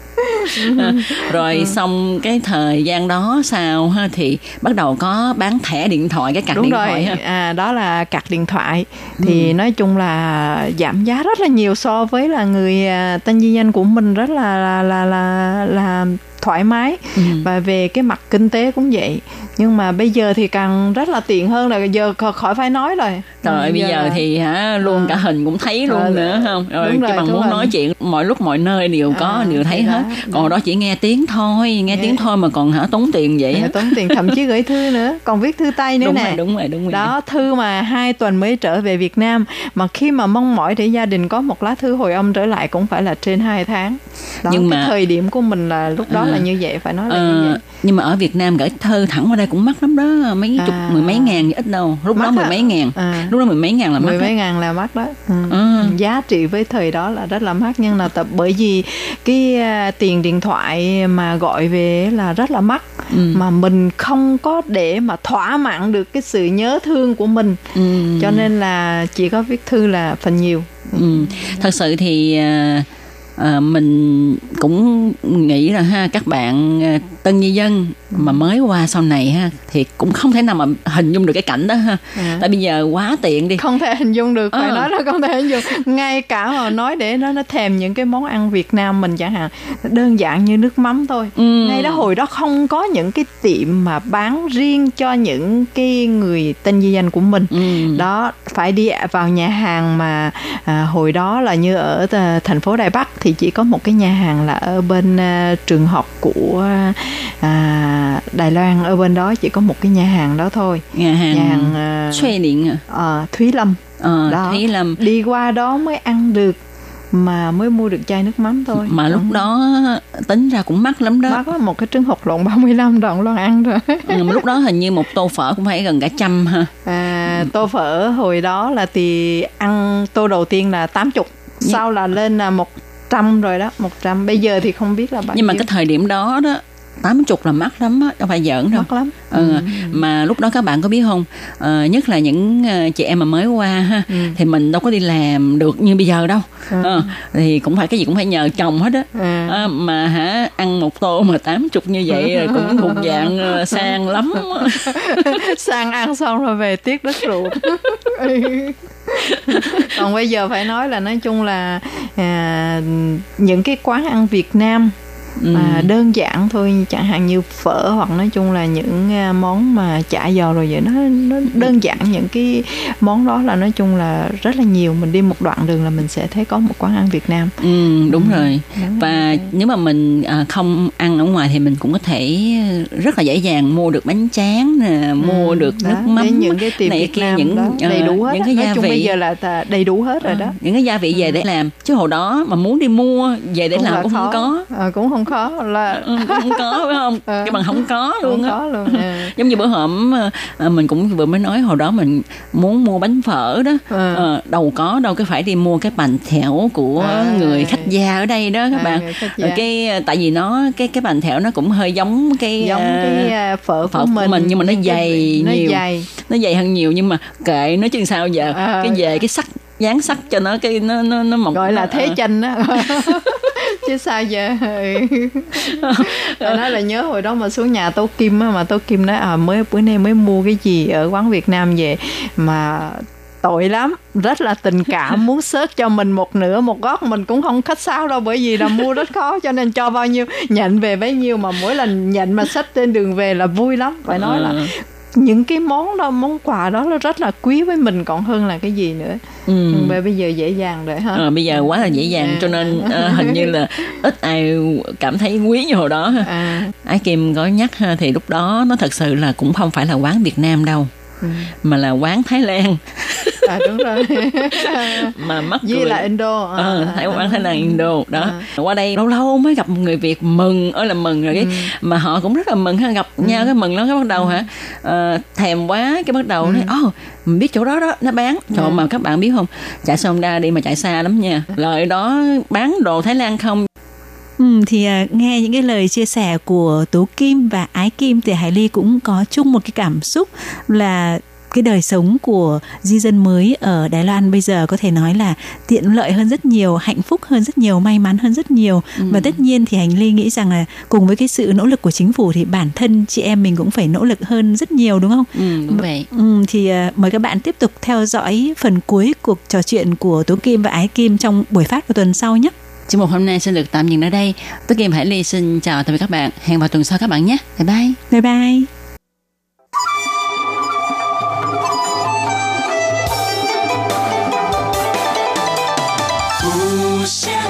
Speaker 9: À, [LAUGHS] rồi
Speaker 11: Ừ.
Speaker 9: xong cái thời gian đó sao ha? Thì bắt đầu có bán thẻ điện thoại cái
Speaker 11: đúng
Speaker 9: điện
Speaker 11: rồi.
Speaker 9: thoại ha?
Speaker 11: À đó là card điện thoại. Thì nói chung là giảm giá rất là nhiều so với là người à, tên di danh của mình rất là là là là, là thoải mái.
Speaker 9: Ừ.
Speaker 11: và về cái mặt kinh tế cũng vậy nhưng mà bây giờ thì càng rất là tiện hơn là giờ kh- khỏi phải nói rồi
Speaker 9: Trời bây giờ
Speaker 11: là-
Speaker 9: thì hả luôn cả hình cũng thấy luôn
Speaker 11: Ờ,
Speaker 9: nữa không? Rồi cái
Speaker 11: rồi,
Speaker 9: bằng muốn
Speaker 11: rồi.
Speaker 9: nói chuyện mọi lúc mọi nơi đều có
Speaker 11: À,
Speaker 9: đều thấy
Speaker 11: thì đó,
Speaker 9: hết. Còn đó chỉ nghe tiếng thôi, nghe tiếng thôi mà còn hả tốn tiền vậy á.
Speaker 11: tốn tiền thậm chí gửi thư nữa còn viết thư tay nữa
Speaker 9: Đúng
Speaker 11: nè
Speaker 9: rồi, đúng rồi, đúng rồi.
Speaker 11: đó thư mà hai tuần mới trở về Việt Nam mà khi mà mong mỏi để gia đình có một lá thư hồi âm trở lại cũng phải là trên hai tháng đó,
Speaker 9: Nhưng mà-
Speaker 11: thời điểm của mình là lúc đó
Speaker 9: À.
Speaker 11: là như vậy phải nói là
Speaker 9: Ờ,
Speaker 11: như vậy
Speaker 9: nhưng mà ở Việt Nam gửi thơ thẳng qua đây cũng mắc lắm đó mấy chục
Speaker 11: À.
Speaker 9: mười mấy ngàn ít đâu lúc đó
Speaker 11: Mắc
Speaker 9: mười
Speaker 11: á.
Speaker 9: mấy ngàn
Speaker 11: À.
Speaker 9: lúc đó mười mấy ngàn là mắc
Speaker 11: mười mấy ngàn là mắc đó ừ.
Speaker 9: Ừ.
Speaker 11: giá trị với thời đó là rất là mắc nhưng là tập bởi vì cái à, tiền điện thoại mà gọi về là rất là mắc
Speaker 9: Ừ.
Speaker 11: mà mình không có để mà thỏa mãn được cái sự nhớ thương của mình
Speaker 9: Ừ.
Speaker 11: cho nên là chỉ có viết thư là phần nhiều
Speaker 9: Ừ. Thật sự thì à, à, mình cũng nghĩ là ha các bạn à, tân di dân mà mới qua sau này ha thì cũng không thể nào mà hình dung được cái cảnh đó ha
Speaker 11: À.
Speaker 9: tại bây giờ quá tiện đi
Speaker 11: không thể hình dung được phải
Speaker 9: Ờ.
Speaker 11: nói là không thể hình dung ngay cả mà nói để nó nó thèm những cái món ăn Việt Nam mình chẳng hạn đơn giản như nước mắm thôi
Speaker 9: Ừ.
Speaker 11: ngay đó hồi đó không có những cái tiệm mà bán riêng cho những cái người tên di danh của mình
Speaker 9: Ừ.
Speaker 11: đó phải đi vào nhà hàng mà à, hồi đó là như ở t- thành phố Đài Bắc thì chỉ có một cái nhà hàng là ở bên à, trường học của à, Đài Loan ở bên đó chỉ có một cái nhà hàng đó thôi.
Speaker 9: Nhà hàng,
Speaker 11: nhà hàng à,
Speaker 9: thuê điện à?
Speaker 11: ờ, Thúy Lâm.
Speaker 9: Ờ,
Speaker 11: Đó.
Speaker 9: thấy là
Speaker 11: đi qua đó mới ăn được mà mới mua được chai nước mắm thôi.
Speaker 9: Mà lúc
Speaker 11: Ừ.
Speaker 9: đó tính ra cũng mắc lắm đó.
Speaker 11: Mắc lắm một cái trứng hột lộn 35 đồng luôn ăn rồi.
Speaker 9: Ừ, mà lúc đó hình như một tô phở cũng phải gần cả trăm ha.
Speaker 11: À, tô phở hồi đó là thì ăn tô đầu tiên là 80 sau là lên là 100 rồi đó 100 bây giờ thì không biết là bao
Speaker 9: nhưng mà
Speaker 11: nhiêu.
Speaker 9: cái thời điểm đó đó tám chục là mắc lắm á đâu phải giỡn đâu.
Speaker 11: Mắc lắm.
Speaker 9: Ừ, mà lúc đó các bạn có biết không? Ờ, nhất là những ờ, chị em mà mới qua ha
Speaker 11: Ừ.
Speaker 9: thì mình đâu có đi làm được như bây giờ đâu.
Speaker 11: Ừ.
Speaker 9: Ờ, thì cũng phải cái gì cũng phải nhờ chồng hết á.
Speaker 11: À.
Speaker 9: Ờ, mà hả ăn một tô mà tám chục như vậy là cũng [LAUGHS] thuộc dạng ờ, sang lắm [LAUGHS]
Speaker 11: sang ăn xong rồi về tiếc đất ruột [LAUGHS] còn bây giờ phải nói là nói chung là à, những cái quán ăn Việt Nam
Speaker 9: Ừ.
Speaker 11: à, đơn giản thôi chẳng hạn như phở hoặc nói chung là những à, món mà chả giò rồi vậy nó nó đơn giản những cái món đó là nói chung là rất là nhiều. Mình đi một đoạn đường là mình sẽ thấy có một quán ăn Việt Nam.
Speaker 9: Ừ, đúng rồi.
Speaker 11: Đúng
Speaker 9: và nếu mà mình à, không ăn ở ngoài thì mình cũng có thể rất là dễ dàng mua được bánh tráng nè mua được
Speaker 11: đó,
Speaker 9: nước mắm
Speaker 11: những cái tiệm
Speaker 9: này
Speaker 11: Việt
Speaker 9: kia,
Speaker 11: Nam
Speaker 9: những
Speaker 11: đó, đầy
Speaker 9: ờ,
Speaker 11: đủ hết
Speaker 9: những cái
Speaker 11: nói
Speaker 9: gia
Speaker 11: bây
Speaker 9: vị.
Speaker 11: giờ là đầy đủ hết rồi đó.
Speaker 9: những cái gia vị về để làm. Chứ hồi đó mà muốn đi mua về để
Speaker 11: Cũng
Speaker 9: làm
Speaker 11: là
Speaker 9: cũng không
Speaker 11: khó.
Speaker 9: có.
Speaker 11: Ờ, cũng không khó là
Speaker 9: Ừ, không có phải không [LAUGHS]
Speaker 11: Ờ.
Speaker 9: cái bằng không có luôn
Speaker 11: không
Speaker 9: á
Speaker 11: có luôn à. [LAUGHS]
Speaker 9: giống như bữa hổm ờ, ờ, mình cũng vừa mới nói hồi đó mình muốn mua bánh phở đó
Speaker 11: Ừ.
Speaker 9: Ờ, đâu có đâu cái phải đi mua cái bánh thẻo của
Speaker 11: À.
Speaker 9: người khách gia ở đây đó các
Speaker 11: À,
Speaker 9: bạn cái tại vì nó cái cái bánh thẻo nó cũng hơi giống cái
Speaker 11: giống cái à, phở,
Speaker 9: phở
Speaker 11: của
Speaker 9: của
Speaker 11: mình
Speaker 9: mình, nhưng mà nó dày
Speaker 11: nó
Speaker 9: nhiều.
Speaker 11: dày
Speaker 9: nó dày hơn nhiều nhưng mà kệ nó chứ sao giờ
Speaker 11: À.
Speaker 9: cái về cái sắc dán sắc cho nó cái nó nó nó mọc
Speaker 11: gọi là thế chanh á [LAUGHS] chứ sao giờ? Nói là nhớ hồi đó mà xuống nhà Tô Kim á mà Tô Kim nói à mới bữa nay mới mua cái gì ở quán Việt Nam về? Mà tội lắm rất là tình cảm [LAUGHS] muốn xớt cho mình một nửa một góc mình cũng không khách sáo đâu bởi vì là mua rất khó cho nên cho bao nhiêu nhận về bấy nhiêu mà mỗi lần nhận mà xách trên đường về là vui lắm. Phải nói là
Speaker 9: Ờ.
Speaker 11: những cái món đó món quà đó nó rất là quý với mình còn hơn là cái gì nữa.
Speaker 9: Ừ.
Speaker 11: mà bây giờ dễ dàng rồi ha
Speaker 9: Ờ, bây giờ quá là dễ dàng cho nên ờ, hình như là ít ai cảm thấy quý như hồi đó ha.
Speaker 11: à.
Speaker 9: Ái Kim có nhắc ha, thì lúc đó nó thật sự là cũng không phải là quán Việt Nam đâu
Speaker 11: Ừ.
Speaker 9: mà là quán Thái Lan.
Speaker 6: À, đúng rồi. [LAUGHS]
Speaker 9: Mà mắc
Speaker 6: Duy
Speaker 9: cười.
Speaker 6: là Indo. À,
Speaker 9: ờ,
Speaker 6: à,
Speaker 9: thấy quán thấy là Indo. Đó. À. qua đây lâu lâu mới gặp một người Việt mừng. Ơi là mừng rồi cái. Ừ. mà họ cũng rất là mừng ha. Gặp ừ. nhau cái mừng lắm cái bắt đầu ừ. hả? Ờ, thèm quá cái bắt đầu ừ. nói oh mình biết chỗ đó đó nó bán. Trời ừ. mà các bạn biết không? Chạy xong ra đi mà chạy xa lắm nha. Lời đó bán đồ Thái Lan không
Speaker 10: Ừ, thì uh, nghe những cái lời chia sẻ của Tố Kim và Ái Kim thì Hải Ly cũng có chung một cái cảm xúc là cái đời sống của di dân mới ở Đài Loan bây giờ có thể nói là tiện lợi hơn rất nhiều, hạnh phúc hơn rất nhiều, may mắn hơn rất nhiều. Ừ. Và tất nhiên thì Hành Ly nghĩ rằng là cùng với cái sự nỗ lực của chính phủ thì bản thân chị em mình cũng phải nỗ lực hơn rất nhiều đúng không?
Speaker 9: Ừ, đúng vậy.
Speaker 10: Ừ, thì uh, mời các bạn tiếp tục theo dõi phần cuối cuộc trò chuyện của Tố Kim và Ái Kim trong buổi phát vào tuần sau nhé.
Speaker 9: Chương mục hôm nay xin được tạm dừng ở đây. Tôi Kim Hải Ly xin chào tạm biệt các bạn. Hẹn vào tuần sau các bạn nhé. Bye bye.
Speaker 10: Bye bye.
Speaker 12: 无限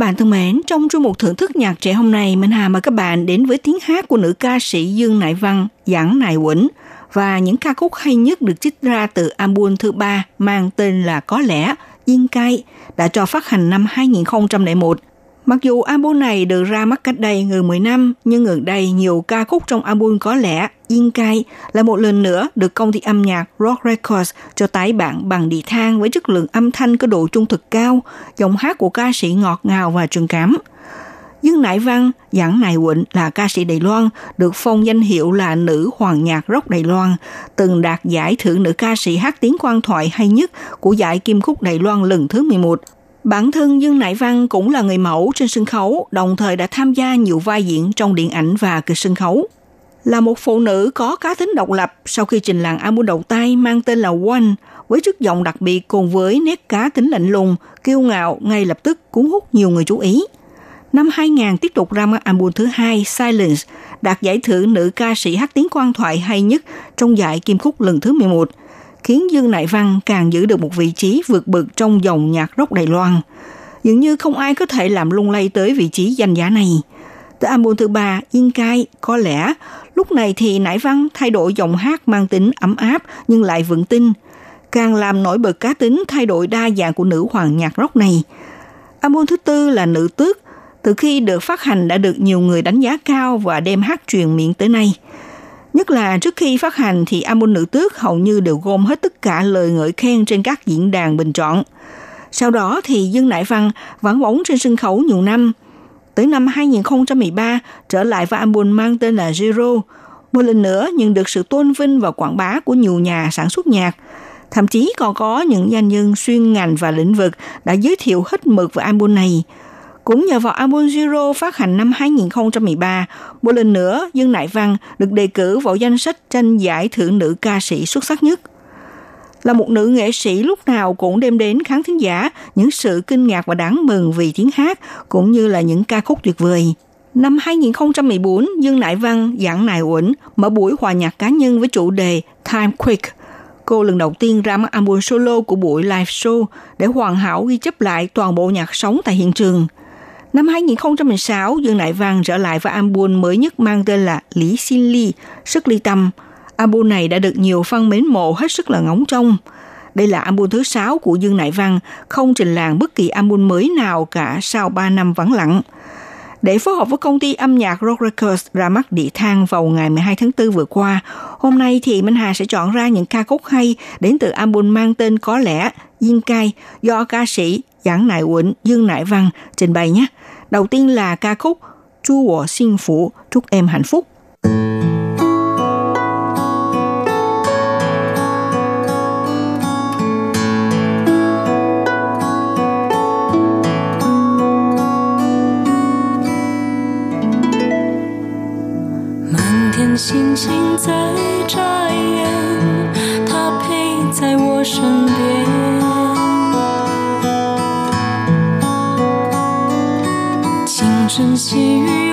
Speaker 1: Bạn thân mến, trong chuyên mục thưởng thức nhạc trẻ hôm nay, Minh Hà mời các bạn đến với tiếng hát của nữ ca sĩ Dương Nại Văn, Giảng Nại Quỳnh và những ca khúc hay nhất được trích ra từ album thứ ba mang tên là Có lẽ Yên Cai đã cho phát hành năm 2001. Mặc dù album này được ra mắt cách đây gần 10 năm, nhưng gần đây nhiều ca khúc trong album có lẽ Yên Cai là một lần nữa được công ty âm nhạc Rock Records cho tái bản bằng đĩa thang với chất lượng âm thanh có độ trung thực cao, giọng hát của ca sĩ ngọt ngào và truyền cảm. Dương Nải Văn, Giảng Nại Quỳnh là ca sĩ Đài Loan, được phong danh hiệu là nữ hoàng nhạc rock Đài Loan, từng đạt giải thưởng nữ ca sĩ hát tiếng quan thoại hay nhất của giải Kim Khúc Đài Loan lần thứ 11 Bản thân Dương Nại Văn cũng là người mẫu trên sân khấu, đồng thời đã tham gia nhiều vai diễn trong điện ảnh và kịch sân khấu. Là một phụ nữ có cá tính độc lập, sau khi trình làng album đầu tay mang tên là One, với chất giọng đặc biệt cùng với nét cá tính lạnh lùng, kiêu ngạo ngay lập tức cuốn hút nhiều người chú ý. Năm 2000 tiếp tục ra mắt album thứ hai Silence, đạt giải thưởng nữ ca sĩ hát tiếng quan thoại hay nhất trong giải Kim Khúc lần thứ 11 khiến Dương Nại Văn càng giữ được một vị trí vượt bậc trong dòng nhạc rock Đài Loan. Dường như không ai có thể làm lung lay tới vị trí danh giá này. Tới album thứ ba, Yên Cai, có lẽ lúc này thì Nại Văn thay đổi giọng hát mang tính ấm áp nhưng lại vững tin, càng làm nổi bật cá tính thay đổi đa dạng của nữ hoàng nhạc rock này. Album thứ tư là Nữ Tước, từ khi được phát hành đã được nhiều người đánh giá cao và đem hát truyền miệng tới nay – Nhất là trước khi phát hành thì album nữ tước hầu như đều gom hết tất cả lời ngợi khen trên các diễn đàn bình chọn. Sau đó thì Dương Đại Văn vắng bóng trên sân khấu nhiều năm. Tới năm 2013 trở lại với album mang tên là Zero. Một lần nữa nhận được sự tôn vinh và quảng bá của nhiều nhà sản xuất nhạc. Thậm chí còn có những doanh nhân xuyên ngành và lĩnh vực đã giới thiệu hết mực về album này – cũng nhờ vào album Zero phát hành năm 2013, một lần nữa Dương Nại Văn được đề cử vào danh sách tranh giải thưởng nữ ca sĩ xuất sắc nhất. Là một nữ nghệ sĩ lúc nào cũng đem đến khán thính giả những sự kinh ngạc và đáng mừng vì tiếng hát cũng như là những ca khúc tuyệt vời. Năm 2014, Dương Nại Văn, Giảng Nại Uẩn mở buổi hòa nhạc cá nhân với chủ đề Time Quick. Cô lần đầu tiên ra mắt album solo của buổi live show để hoàn hảo ghi chép lại toàn bộ nhạc sống tại hiện trường – Năm 2016, Dương Đại Văn trở lại với album mới nhất mang tên là Lý Xin Ly, Sức Ly Tâm. Album này đã được nhiều fan mến mộ hết sức là ngóng trông. Đây là album thứ 6 của Dương Đại Văn, không trình làng bất kỳ album mới nào cả sau 3 năm vắng lặng. Để phối hợp với công ty âm nhạc Rock Records ra mắt địa thang vào ngày 12 tháng 4 vừa qua, hôm nay thì Minh Hà sẽ chọn ra những ca khúc hay đến từ album mang tên Có lẽ Diên Cai do ca sĩ Giảng Nại Quỳnh, Dương Nại Văn trình bày nhé. Đầu tiên là ca khúc Chu Wo Sinh Phủ, chúc em hạnh phúc.
Speaker 12: 星星在眨眼，他陪在我身边。 声细雨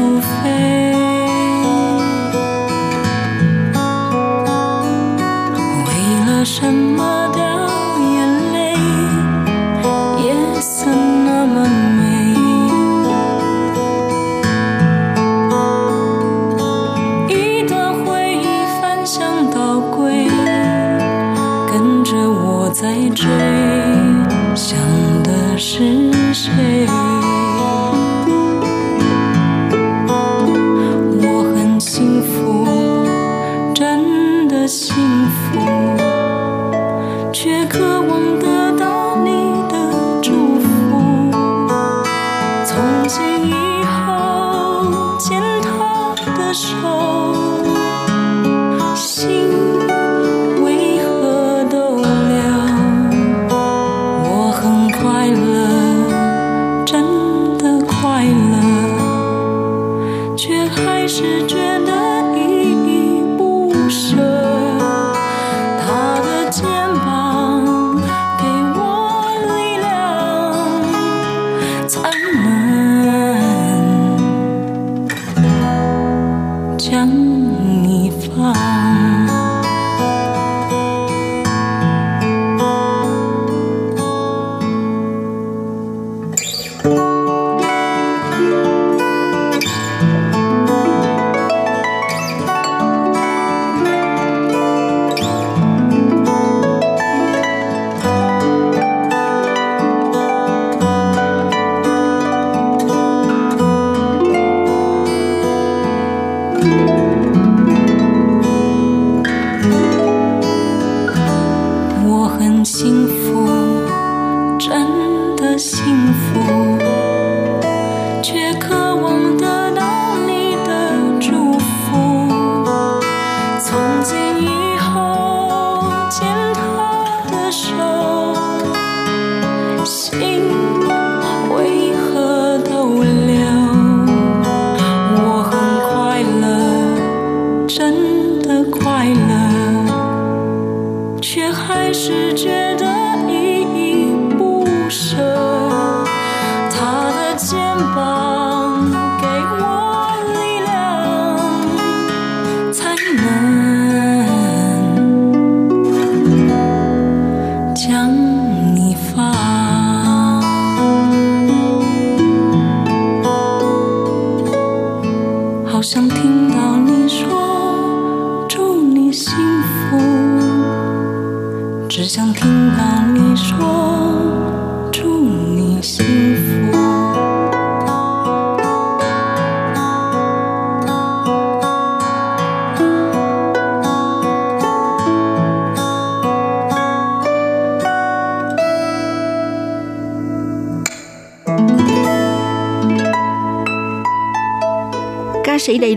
Speaker 12: 处飞。为了什么掉眼泪？夜色那么美。一段回忆翻箱倒柜，跟着我在追，想的是谁？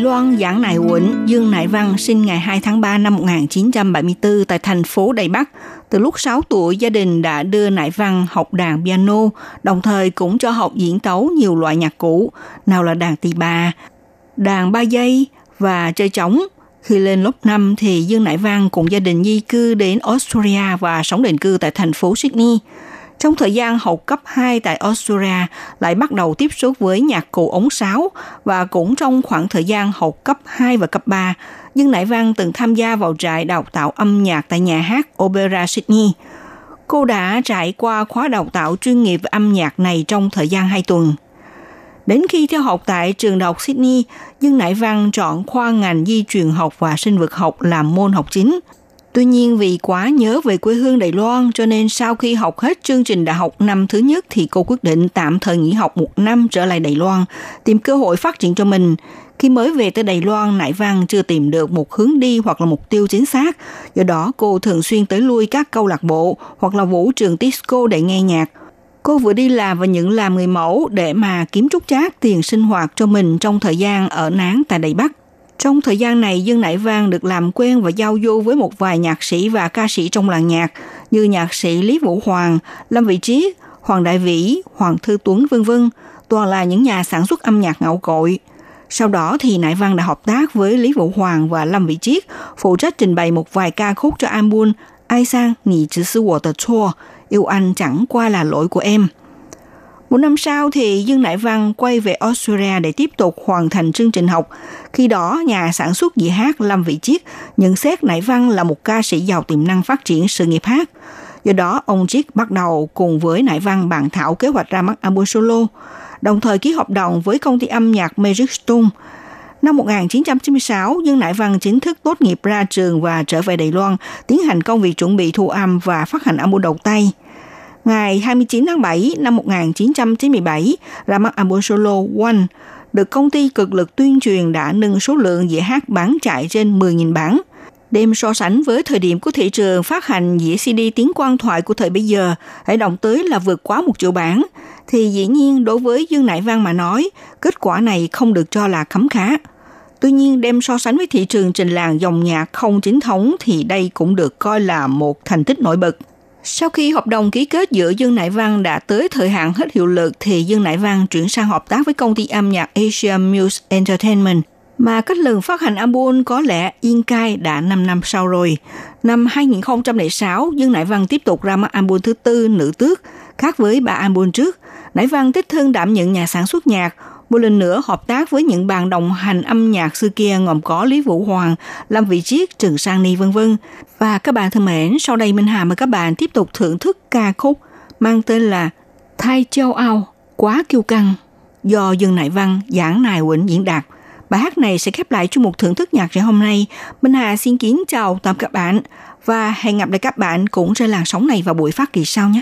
Speaker 1: Loan Giảng Nại Quỳnh, Dương Nại Văn sinh ngày 2 tháng 3 năm 1974 tại thành phố Đài Bắc. Từ lúc 6 tuổi, gia đình đã đưa Nại Văn học đàn piano, đồng thời cũng cho học diễn tấu nhiều loại nhạc cụ, nào là đàn tỳ bà, đàn ba dây và chơi trống. Khi lên lớp 5 thì Dương Nại Văn cùng gia đình di cư đến Australia và sống định cư tại thành phố Sydney. Trong thời gian học cấp 2 tại Australia, lại bắt đầu tiếp xúc với nhạc cụ ống sáo và cũng trong khoảng thời gian học cấp 2 và cấp 3, Dương Nại Văn từng tham gia vào trại đào tạo âm nhạc tại nhà hát Opera Sydney. Cô đã trải qua khóa đào tạo chuyên nghiệp âm nhạc này trong thời gian 2 tuần. Đến khi theo học tại trường đại học Sydney, Dương Nại Văn chọn khoa ngành di truyền học và sinh vật học làm môn học chính. Tuy nhiên vì quá nhớ về quê hương Đài Loan cho nên sau khi học hết chương trình đại học năm thứ nhất thì cô quyết định tạm thời nghỉ học một năm trở lại Đài Loan, tìm cơ hội phát triển cho mình. Khi mới về tới Đài Loan, Nại Văn chưa tìm được một hướng đi hoặc là mục tiêu chính xác. Do đó, cô thường xuyên tới lui các câu lạc bộ hoặc là vũ trường disco để nghe nhạc. Cô vừa đi làm và những làm người mẫu để mà kiếm trúc chát tiền sinh hoạt cho mình trong thời gian ở Nán tại Đài Bắc. Trong thời gian này, Dương Nại Vang được làm quen và giao du với một vài nhạc sĩ và ca sĩ trong làng nhạc như nhạc sĩ Lý Vũ Hoàng, Lâm Vị Trí, Hoàng Đại Vĩ, Hoàng Thư Tuấn vân vân, toàn là những nhà sản xuất âm nhạc ngạo cội. Sau đó thì Nại Văn đã hợp tác với Lý Vũ Hoàng và Lâm Vị Triết, phụ trách trình bày một vài ca khúc cho album Ai sang nghỉ chữ sư của tờ chua, yêu anh chẳng qua là lỗi của em. Một năm sau thì Dương Đại Văn quay về Australia để tiếp tục hoàn thành chương trình học. Khi đó, nhà sản xuất dĩa hát Lâm Vị Chiết nhận xét Đại Văn là một ca sĩ giàu tiềm năng phát triển sự nghiệp hát. Do đó, ông Chiết bắt đầu cùng với Nại Văn bàn thảo kế hoạch ra mắt album solo đồng thời ký hợp đồng với công ty âm nhạc Magic Stone. Năm 1996, Dương Nại Văn chính thức tốt nghiệp ra trường và trở về Đài Loan, tiến hành công việc chuẩn bị thu âm và phát hành album đầu tay. Ngày 29 tháng 7 năm 1997, ra mắt album solo One, được công ty cực lực tuyên truyền đã nâng số lượng dĩa hát bán chạy trên 10.000 bản – Đem so sánh với thời điểm của thị trường phát hành dĩa CD tiếng quan thoại của thời bây giờ, hãy động tới là vượt quá một triệu bản, thì dĩ nhiên đối với Dương Nại Văn mà nói, kết quả này không được cho là khấm khá. Tuy nhiên đem so sánh với thị trường trình làng dòng nhạc không chính thống thì đây cũng được coi là một thành tích nổi bật. Sau khi hợp đồng ký kết giữa Dương Nại Văn đã tới thời hạn hết hiệu lực thì Dương Nại Văn chuyển sang hợp tác với công ty âm nhạc Asia Muse Entertainment mà cách lần phát hành album có lẽ yên cai đã 5 năm sau rồi. Năm 2006, Dương Nại Văn tiếp tục ra mắt album thứ tư Nữ Tước, khác với ba album trước. Nại Văn tích thân đảm nhận nhà sản xuất nhạc, một lần nữa hợp tác với những bạn đồng hành âm nhạc xưa kia gồm có Lý Vũ Hoàng, Lâm Vị Chiết, Trần Sang Ni vân vân. Và các bạn thân mến, sau đây Minh Hà mời các bạn tiếp tục thưởng thức ca khúc mang tên là Thay Châu Âu Quá Kiêu Căng do Dương Nại Văn, Giảng Nài Quỳnh diễn đạt. Bài hát này sẽ khép lại chung một thưởng thức nhạc ngày hôm nay. Minh Hà xin kính chào tạm các bạn và hẹn gặp lại các bạn cũng trên làn sóng này vào buổi phát kỳ sau nhé.